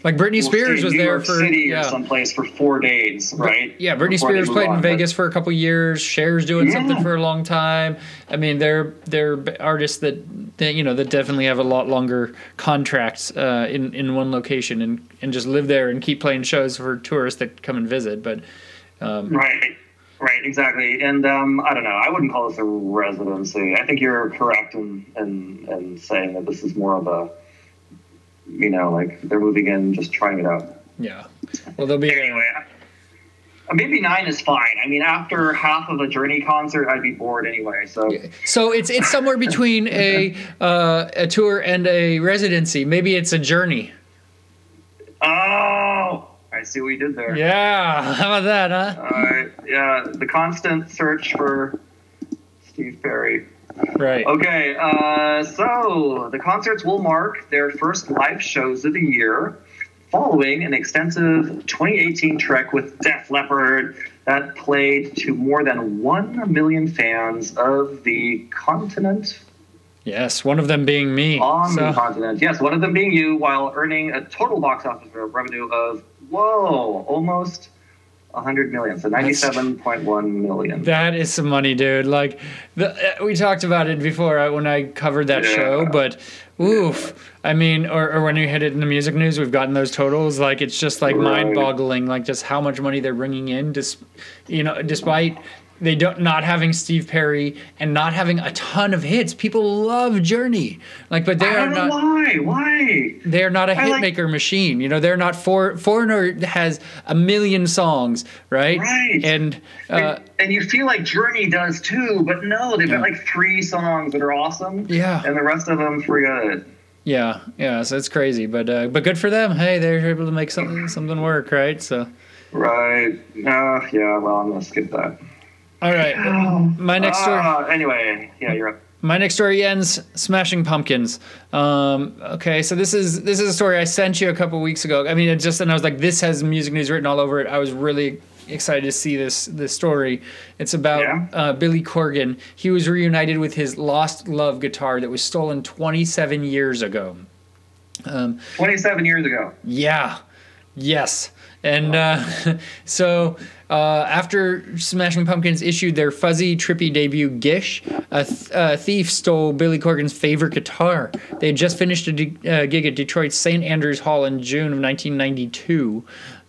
Like Britney Spears was New there York for City yeah. or someplace for four days, right? Yeah, Britney Before Spears played in on, but- Vegas for a couple years. Cher's doing something for a long time. I mean, they're they're artists that, that you know that definitely have a lot longer contracts uh, in in one location and and just live there and keep playing shows for tourists that come and visit. But Right, right, exactly. And um, I don't know. I wouldn't call this a residency. I think you're correct in, in, in saying that this is more of a, you know, like they're moving in, just trying it out. yeah, well, they'll be Anyway, maybe nine is fine. I mean, after half of a Journey concert, I'd be bored anyway. So So it's it's somewhere between a uh, a tour and a residency. Maybe it's a journey. Oh, I see what you did there. Yeah, how about that, huh? All right. Yeah, the constant search for Steve Perry. Right. Okay, uh, so the concerts will mark their first live shows of the year, following an extensive 2018 trek with Def Leppard that played to more than 1 million fans of the continent Yes, one of them being me. on So- the continent. Yes, one of them being you, while earning a total box office revenue of, whoa, almost 100 million. So 97.1 million. That is some money, dude. Like, the, uh, we talked about it before uh, when I covered that Yeah. show, but oof. I mean, or, or when we hit it in the music news, we've gotten those totals. Like, it's just like Right. mind-boggling, like just how much money they're bringing in, dis, you know, despite they don't not having Steve Perry and not having a ton of hits. People love Journey, like, but they I are don't know not. why. Why? They're not a I like- hitmaker machine. You know, they're not for Foreigner has a million songs, right? Right. And uh, and, and you feel like Journey does too, but no, they've got like three songs that are awesome. Yeah. And the rest of them, forget. Yeah, yeah, so it's crazy, but uh, but good for them. Hey, they're able to make something something work, right? So, Right. Uh, yeah, well, I'm to skip that. All right, my next story. Uh, anyway, yeah, you're up. My next story ends Smashing Pumpkins. Um, okay, so this is this is a story I sent you a couple weeks ago. I mean, it just and I was like, this has music news written all over it. I was really excited to see this this story. It's about Yeah. uh, Billy Corgan. He was reunited with his lost love guitar that was stolen 27 years ago. 27 years ago. Yeah. Yes. And uh, so uh, after Smashing Pumpkins issued their fuzzy, trippy debut, Gish, a, th- a thief stole Billy Corgan's favorite guitar. They had just finished a de- uh, gig at Detroit's St. Andrews Hall in June of 1992.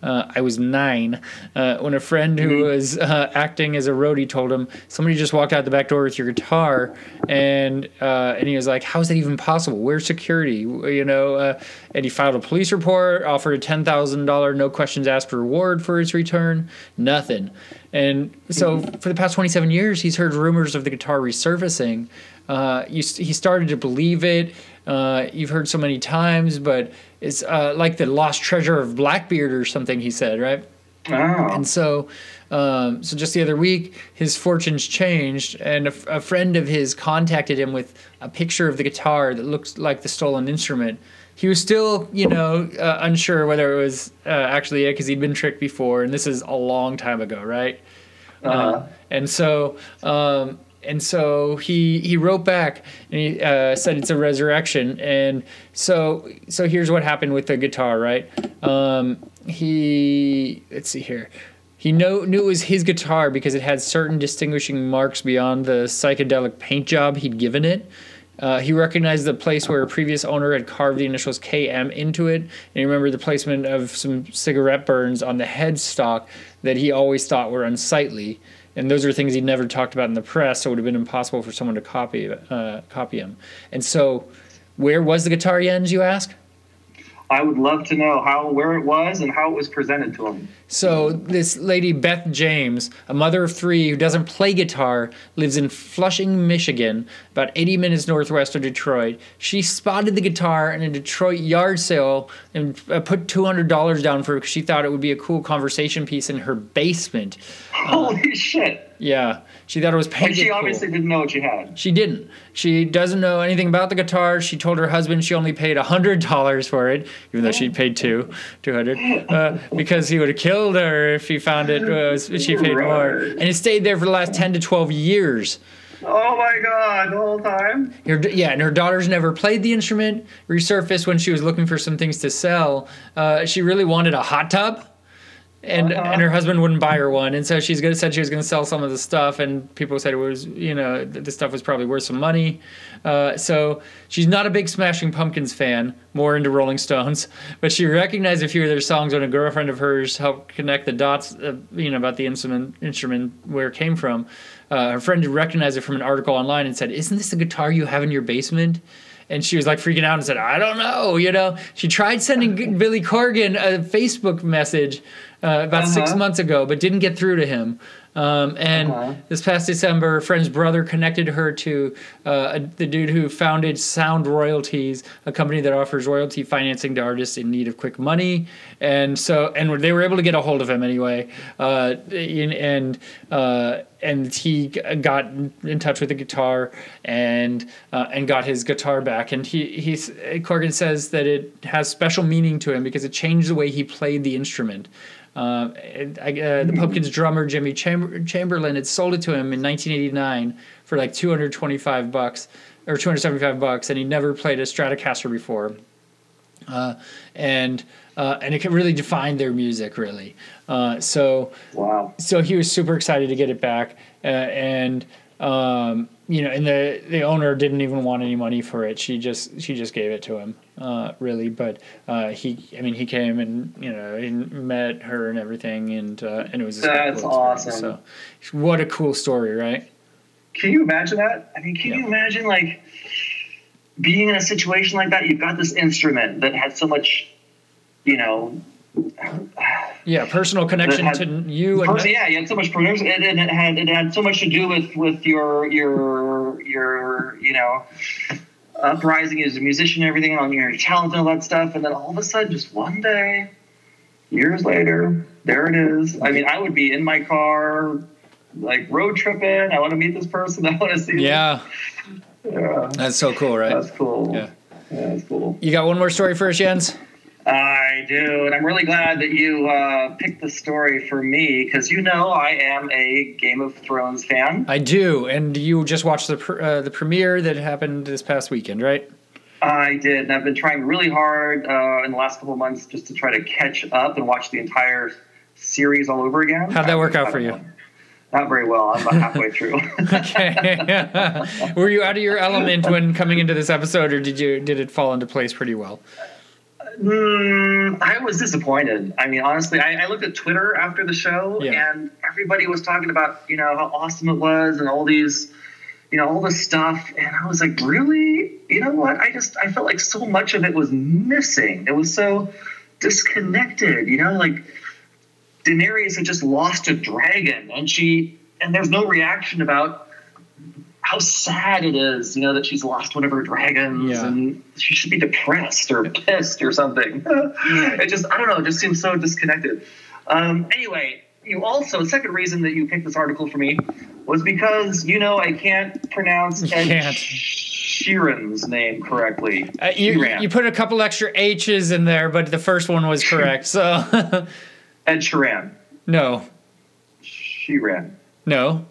Uh, I was nine uh, when a friend who was uh, acting as a roadie told him somebody just walked out the back door with your guitar, and uh, and he was like, "How is that even possible? Where's security?" You know, uh, and he filed a police report, offered a ten thousand dollar no questions asked reward for its return. Nothing, and so for the past twenty seven years, he's heard rumors of the guitar resurfacing. Uh, you, he started to believe it. Uh, you've heard so many times, but it's uh, like the lost treasure of Blackbeard or something. He said, right? Oh. And so, um, so just the other week, his fortunes changed, and a, f- a friend of his contacted him with a picture of the guitar that looks like the stolen instrument. He was still, you know, uh, unsure whether it was uh, actually it because he'd been tricked before, and this is a long time ago, right? Uh, and so, um, and so he he wrote back and he uh, said it's a resurrection. And so so here's what happened with the guitar, right? Um, he let's see here. He know, knew it was his guitar because it had certain distinguishing marks beyond the psychedelic paint job he'd given it. Uh, he recognized the place where a previous owner had carved the initials KM into it, and he remembered the placement of some cigarette burns on the headstock that he always thought were unsightly. And those are things he'd never talked about in the press, so it would have been impossible for someone to copy uh, copy him. And so, where was the guitar, Jens? You ask. I would love to know how where it was and how it was presented to him. So this lady Beth James, a mother of three who doesn't play guitar, lives in Flushing, Michigan, about 80 minutes northwest of Detroit. She spotted the guitar in a Detroit yard sale and uh, put $200 down for it because she thought it would be a cool conversation piece in her basement. Holy shit! Yeah, she thought it was painted. And she cool. obviously didn't know what she had. She didn't. She doesn't know anything about the guitar. She told her husband she only paid hundred dollars for it, even though she paid two, two hundred, uh, because he would have killed her if he found it was she paid more. And it stayed there for the last ten to twelve years. Oh my god! The whole time. Her, yeah, and her daughters never played the instrument. Resurfaced when she was looking for some things to sell. Uh, she really wanted a hot tub. And, Uh-huh. and her husband wouldn't buy her one, and so she's gonna said she was gonna sell some of the stuff, and people said it was you know the stuff was probably worth some money. Uh, so she's not a big Smashing Pumpkins fan, more into Rolling Stones, but she recognized a few of their songs when a girlfriend of hers helped connect the dots, uh, you know, about the instrument instrument where it came from. Uh, her friend recognized it from an article online and said, "Isn't this the guitar you have in your basement?" And she was like freaking out and said, "I don't know." You know, she tried sending Billy Corgan a Facebook message uh, about six Uh-huh. months ago, but didn't get through to him. Um, and Uh-huh. this past December, her friend's brother connected her to uh, a, the dude who founded Sound Royalties, a company that offers royalty financing to artists in need of quick money. And so, and they were able to get a hold of him anyway. Uh, in, and uh, and he got in touch with the guitar and uh, and got his guitar back. And he he's Corgan says that it has special meaning to him because it changed the way he played the instrument. Uh, I, uh, the Pumpkins drummer Jimmy Chamber- Chamberlin had sold it to him in 1989 for like 225 bucks or 275 bucks, and he never played a Stratocaster before. Uh, and uh, and it can really define their music, really. Uh, so Wow. so he was super excited to get it back, uh, and um, you know, and the the owner didn't even want any money for it. She just she just gave it to him, uh, really. But uh, he, I mean, he came and you know, and met her and everything, and uh, and it was a That's cool awesome. So, what a cool story, right? Can you imagine that? I mean, can Yeah. you imagine like being in a situation like that? You've got this instrument that had so much, you know, Yeah, personal connection had- to you and First, yeah, you had so much promotion, and and it had it had so much to do with with your your your you know uprising as a musician, and everything on your talent and all that stuff, and then all of a sudden, just one day, years later, there it is. I mean, I would be in my car, like road tripping. I want to meet this person. I want to see. yeah, yeah, that's so cool, right? that's cool. Yeah. Yeah, that's cool. You got one more story for us, Jens? I do, and I'm really glad that you uh, picked the story for me because you know I am a Game of Thrones fan. I do, and you just watched the pr- uh, the premiere that happened this past weekend, right? I did, and I've been trying really hard uh, in the last couple of months just to try to catch up and watch the entire series all over again. How'd that work out for you? Not very well. I'm about halfway through. Okay. Were you out of your element when coming into this episode, or did you did it fall into place pretty well? Mm, I was disappointed. I mean, honestly, I, I looked at Twitter after the show, Yeah. and everybody was talking about you know how awesome it was and all these, you know, all this stuff, and I was like, really? You know what? I just I felt like so much of it was missing. It was so disconnected. You know, like Daenerys had just lost a dragon, and she and there's no reaction about how sad it is, you know, that she's lost one of her dragons, Yeah. and she should be depressed or pissed or something. it just, I don't know, it just seems so disconnected. Um, anyway, you also the second reason that you picked this article for me was because you know I can't pronounce Ed can't. Sheeran's name correctly. Uh, you, you put a couple extra H's in there, but the first one was correct. So, Ed Sheeran. no, Sheeran. no.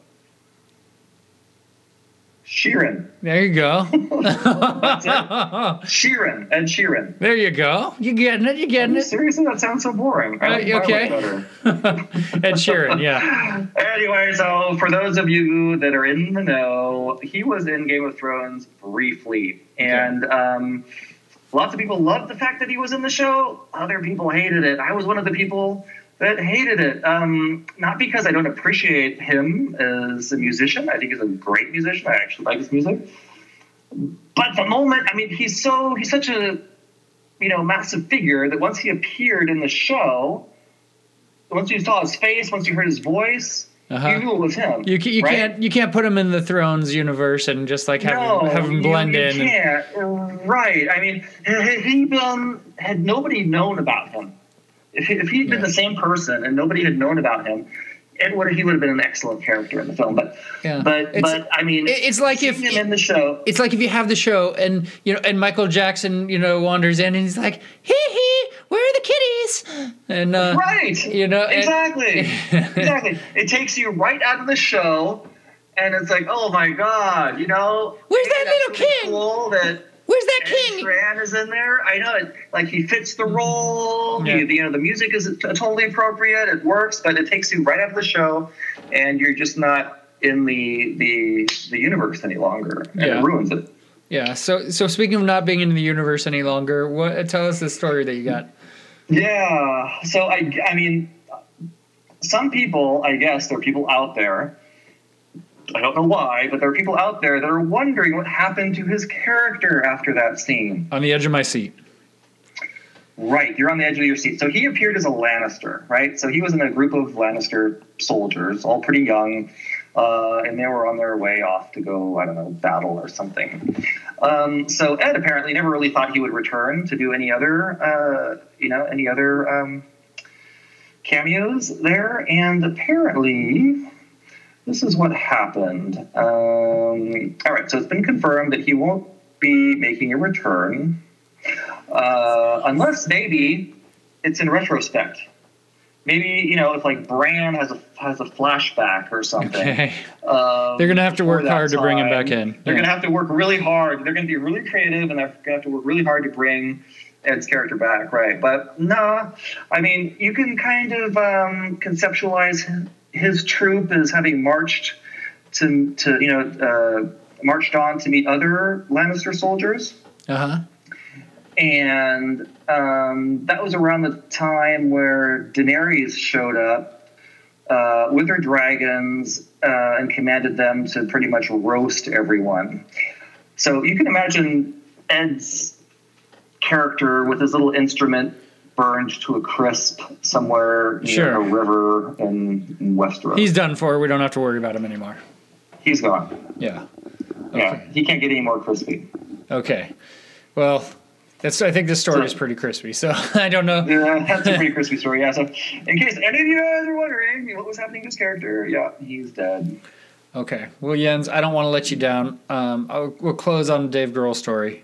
Sheeran. There you go. That's it. Sheeran. Ed Sheeran. there you go. You getting it? You getting it? Seriously, that sounds so boring. Uh, like okay. Ed Sheeran, yeah. Anyway, so for those of you that are in the know, he was in Game of Thrones briefly, and um, lots of people loved the fact that he was in the show. Other people hated it. I was one of the people that hated it. Um, not because I don't appreciate him as a musician. I think he's a great musician. I actually like his music. But the moment, I mean, he's so he's such a you know massive figure that once he appeared in the show, once you saw his face, once you heard his voice, Uh-huh. you knew it was him. You, you right? can't you can't put him in the Thrones universe and just like have him, have him you- blend you, in. can't. Right. I mean, had he been had nobody known about him, if, he, if he'd been Yeah. the same person and nobody had known about him, it would he would have been an excellent character in the film. But Yeah. but It's- but I mean, it's like if- him in the show. it's like if you have the show and you know and Michael Jackson you know wanders in and he's like hee hee where are the kitties and uh, Right. you know, and- exactly. exactly. It takes you right out of the show, and it's like, oh my god, you know, Where's that little really king? Cool that where's that Ed king Sheeran is in there. I know it. Like he fits the role. Yeah. The, you know, the music is t- totally appropriate. It works, but it takes you right out of the show, and you're just not in the the the universe any longer, and Yeah. it ruins it. yeah so so speaking of not being in the universe any longer what tell us the story that you got Yeah. So I, I mean, some people, I guess, there are people out there. I don't know why, but there are people out there that are wondering what happened to his character after that scene. on the edge of my seat Right, you're on the edge of your seat. So he appeared as a Lannister, right? So he was in a group of Lannister soldiers, all pretty young, uh, and they were on their way off to go, I don't know, battle or something. Um, so Ed apparently never really thought he would return to do any other, uh, you know, any other um, cameos there, and apparently. This is what happened. Um, all right, so it's been confirmed that he won't be making a return uh, unless maybe it's in retrospect. Maybe you know if like Bran has a has a flashback or something. okay um, They're gonna have to work hard to bring him back in. They're Yeah. gonna have to work really hard. They're gonna be really creative, and they're gonna have to work really hard to bring Ed's character back, right? But nah, I mean you can kind of um, conceptualize his troop is having marched to to you know uh, marched on to meet other Lannister soldiers uh-huh and um, that was around the time where Daenerys showed up uh, with her dragons uh, and commanded them to pretty much roast everyone. So you can imagine Ed's character with his little instrument burned to a crisp somewhere near Sure. a river in, in Westeros. he's done for we don't have to worry about him anymore He's gone. yeah Yeah, he can't get any more crispy. okay well that's I think this story is pretty crispy so I don't know Yeah, that's a pretty crispy story. Yeah. So, in case any of you guys are wondering what was happening to his character, yeah, he's dead. Okay. Well, Jens, I don't want to let you down. Um, I'll, we'll close on Dave Grohl story.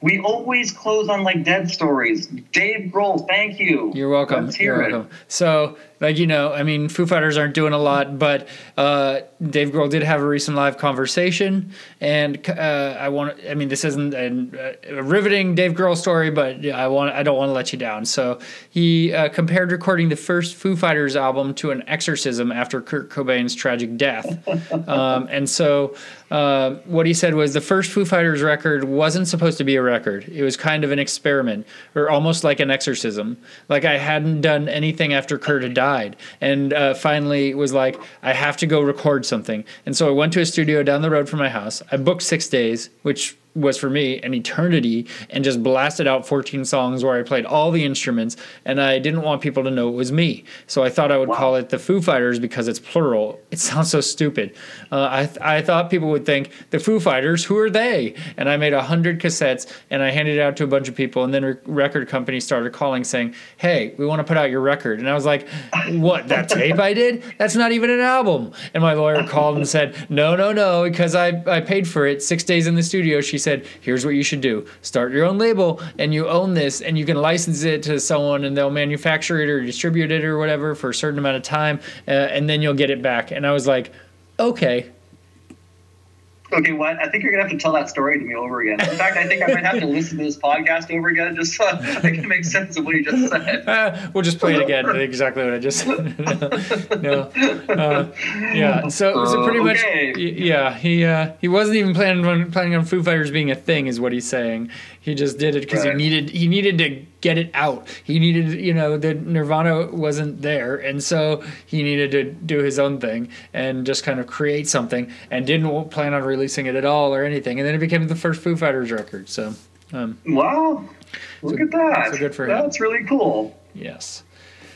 We always close on like dead stories. Dave Grohl, thank you. You're welcome. Let's hear You're it. welcome. So, like you know, I mean, Foo Fighters aren't doing a lot, but uh, Dave Grohl did have a recent live conversation, and uh, I want. I mean, this isn't an, a riveting Dave Grohl story, but I want. I don't want to let you down. So he uh, compared recording the first Foo Fighters album to an exorcism after Kurt Cobain's tragic death, um, and so. Uh, what he said was the first Foo Fighters record wasn't supposed to be a record. It was kind of an experiment, or almost like an exorcism. Like I hadn't done anything after Kurt had died, and uh, finally was like, I have to go record something. And so I went to a studio down the road from my house. I booked six days, which was for me an eternity and just blasted out 14 songs where I played all the instruments and I didn't want people to know it was me. So I thought I would call it the Foo Fighters because it's plural. It sounds so stupid. Uh, I, th- I thought people would think the Foo Fighters, who are they? And I made hundred cassettes and I handed it out to a bunch of people and then re- record companies started calling saying, hey, we want to put out your record. And I was like, what, that tape I did? That's not even an album. And my lawyer called and said, no, no, no, because I, I paid for it six days in the studio. She said, here's what you should do. Start your own label and you own this and you can license it to someone and they'll manufacture it or distribute it or whatever for a certain amount of time uh, and then you'll get it back. And I was like, okay. Okay, what? I think you're gonna have to tell that story to me over again. In fact, I think I might have to listen to this podcast over again just so I can make sense of what you just said. Uh, we'll just play it again. Exactly what I just said. no. Uh, yeah. So, so pretty much, Okay. y- yeah. He uh, he wasn't even planning on planning on Foo Fighters being a thing, is what he's saying. He just did it because he needed he needed to get it out. He needed, you know, the Nirvana wasn't there, and so he needed to do his own thing and just kind of create something, and didn't plan on releasing it at all or anything. And then it became the first Foo Fighters record. So, um, Wow, look at that. so good for him. That's really cool. yes.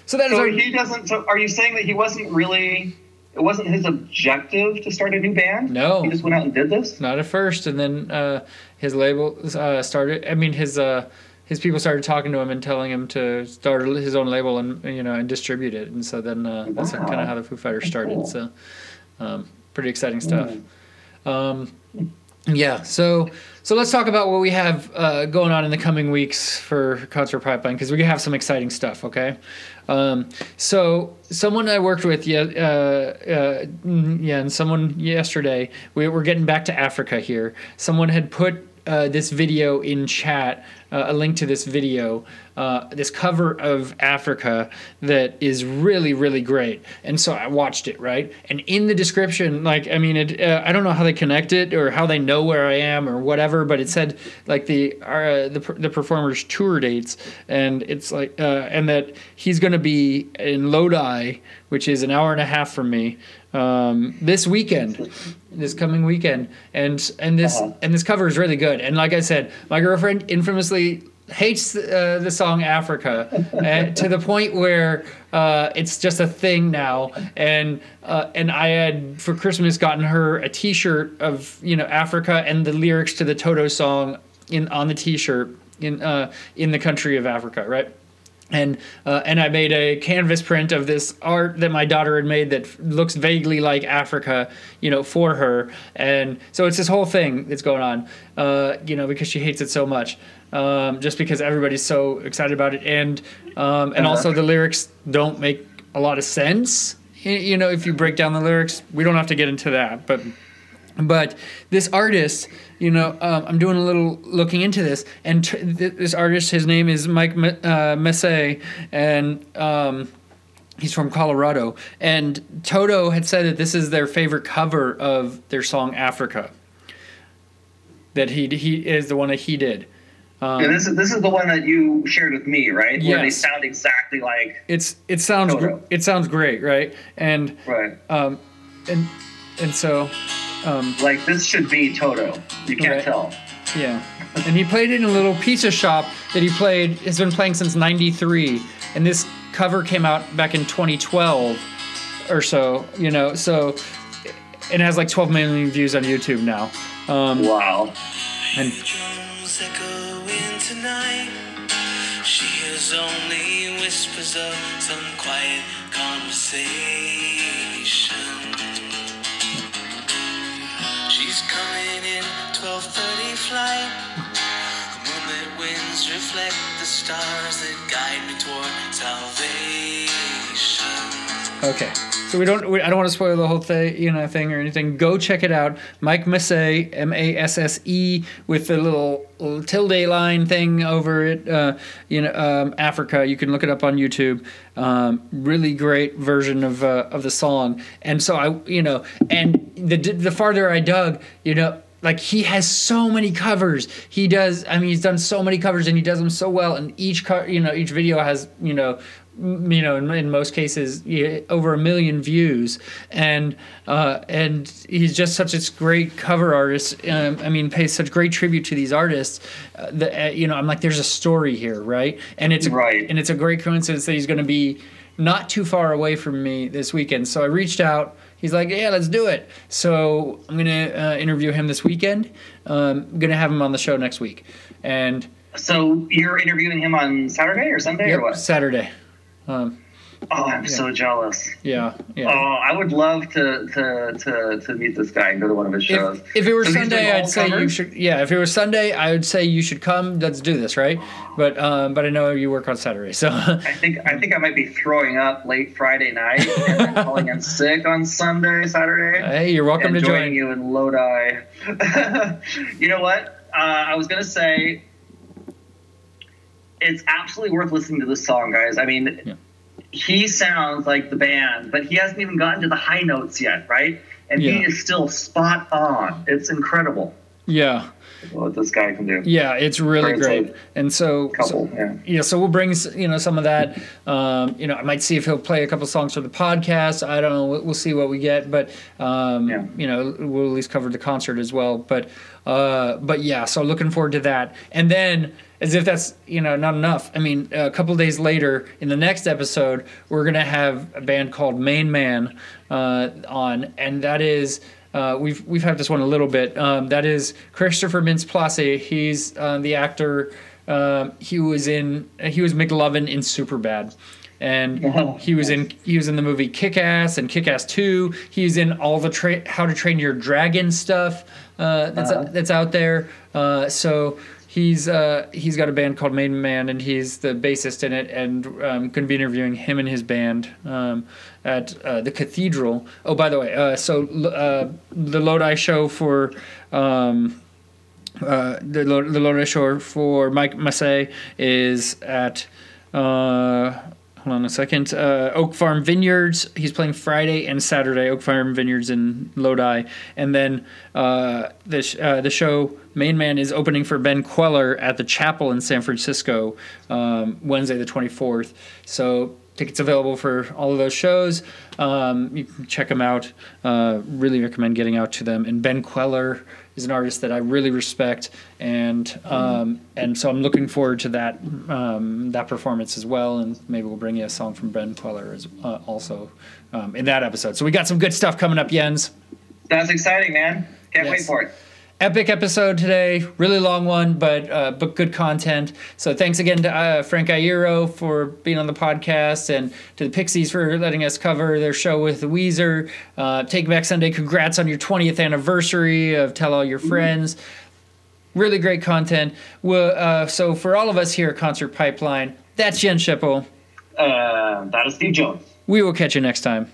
So that is So our he doesn't. So are you saying that he wasn't really? It wasn't his objective to start a new band. No. he just went out and did this. not at first, and then uh, his label uh, started. I mean, his uh, his people started talking to him and telling him to start his own label and you know and distribute it. And so then uh, that's kind of how the Foo Fighters started. cool. So um, pretty exciting stuff. Um, yeah, so so let's talk about what we have uh, going on in the coming weeks for Concert Pipeline because we have some exciting stuff. Okay, um, so someone I worked with, yeah, uh, uh, yeah, and someone yesterday, we were getting back to Africa here. Someone had put uh, this video in chat, uh, a link to this video, uh, this cover of Africa that is really, really great. And so I watched it, right? And in the description, like, I mean, it, uh, I don't know how they connect it or how they know where I am or whatever, but it said like the uh, the the performer's tour dates, and it's like, uh, and that he's going to be in Lodi, which is an hour and a half from me, um, this weekend, this coming weekend, and and this Uh-huh. and this cover is really good. And like I said, my girlfriend infamously hates uh, the song Africa uh, to the point where uh, it's just a thing now. And uh, and I had for Christmas gotten her a T-shirt of you know Africa and the lyrics to the Toto song in on the T-shirt in uh, in the country of Africa, right? And uh, and I made a canvas print of this art that my daughter had made that f- looks vaguely like Africa, you know, for her. And so it's this whole thing that's going on, uh, you know, because she hates it so much, um, just because everybody's so excited about it, and um, and also the lyrics don't make a lot of sense. You know, if you break down the lyrics, we don't have to get into that, but but this artist you know um, i'm doing a little looking into this and tr- th- this artist his name is mike M- uh, Masse, and um, he's from colorado. And toto had said that this is their favorite cover of their song africa that he he is the one that he did. And this is this is the one that you shared with me, right? Where they sound exactly like it's it sounds gr- it sounds great right? And right. um and and so um Like this should be Toto. You can't Right. tell. Yeah. And he played it in a little pizza shop that he played, has been playing since 93. And this cover came out back in 2012 or so, you know, so it has like 12 million views on YouTube now. Um, Wow. and drums echoing tonight. She hears only whispers of some quiet conversation. Coming in 12:30 flight. The winds reflect the stars that guide me toward salvation. okay. So we don't, we, I don't want to spoil the whole thing, you know, thing or anything. Go check it out. Mike Masse, M A S S E, with the little, little tilde line thing over it. Uh, you know, um, Africa. You can look it up on YouTube. Um, really great version of uh, of the song. And so I, you know, and the the farther I dug, you know, like he has so many covers. He does. I mean, he's done so many covers, and he does them so well. And each co- you know, each video has you know m- you know, in, in most cases, yeah, over a million views, and uh, and he's just such a great cover artist. Um, I mean, pays such great tribute to these artists. Uh, that uh, you know, I'm like, there's a story here, right? And it's a, Right. and it's a great coincidence that he's going to be not too far away from me this weekend. So I reached out. He's like, yeah, let's do it. So I'm gonna uh, interview him this weekend. Um, I'm gonna have him on the show next week, and So you're interviewing him on Saturday or Sunday yep, or what? Saturday. Um, Oh, I'm so jealous. yeah, yeah. Oh, I would love to to to, to meet this guy and go to one of his shows. If, if it were So Sunday, I'd say you should. Yeah, if it was Sunday, I would say you should come. Let's do this, right? But um, but I know you work on Saturday, so I think I think I might be throwing up late Friday night and calling in sick on Sunday, Saturday. hey, you're welcome to join. you in Lodi. you know what? Uh, I was gonna say it's absolutely worth listening to this song, guys. I mean, Yeah. He sounds like the band, but he hasn't even gotten to the high notes yet, right? And he is still spot on. It's incredible Yeah, what this guy can do. yeah, it's really great. And so, Couple, so- yeah. yeah, so we'll bring you know some of that. Um, you know, I might see if he'll play a couple songs for the podcast. I don't know. We'll, we'll see what we get, but um, Yeah. you know, we'll at least cover the concert as well. But uh, but yeah, so looking forward to that. And then, as if that's you know not enough. I mean, a couple days later in the next episode, we're gonna have a band called Main Man uh, on, and that is. Uh, we've we've had this one a little bit. Um, that is Christopher Mintz-Plasse. He's uh, the actor. Um, he was in he was McLovin in Superbad, and he was in he was in the movie Kick Ass and Kick Ass Two. He's in all the tra- How to Train Your Dragon stuff uh, that's Uh-huh. that's out there. Uh, so he's uh, he's got a band called Maiden Man, and he's the bassist in it. And um, going to be interviewing him and his band um, at uh, the Cathedral. Oh, by the way, uh, so uh, the Lodi show for. Um, uh, the the Lodi show for Mike Masse is at uh, hold on a second uh, Oak Farm Vineyards. He's playing Friday and Saturday. Oak Farm Vineyards in Lodi, and then uh, the sh- uh, the show Main Man is opening for Ben Kweller at the Chapel in San Francisco um, Wednesday the twenty fourth. So. Tickets available for all of those shows. Um, you can check them out. Uh, really recommend getting out to them. And Ben Kweller is an artist that I really respect, and um, and so I'm looking forward to that um, that performance as well. And maybe we'll bring you a song from Ben Kweller as uh, also um, in that episode. So we got some good stuff coming up, Jens. That's exciting, man. Can't wait for it. Epic episode today, really long one, but uh, but good content. So thanks again to uh, Frank Iero for being on the podcast, and to the Pixies for letting us cover their show with Weezer. Uh, Taking Back Sunday, congrats on your 20th anniversary of Tell All Your Friends. Really great content. Well, uh, so for all of us here at Concert Pipeline, that's Jen Schippel. Uh, that is Steve Jones. We will catch you next time.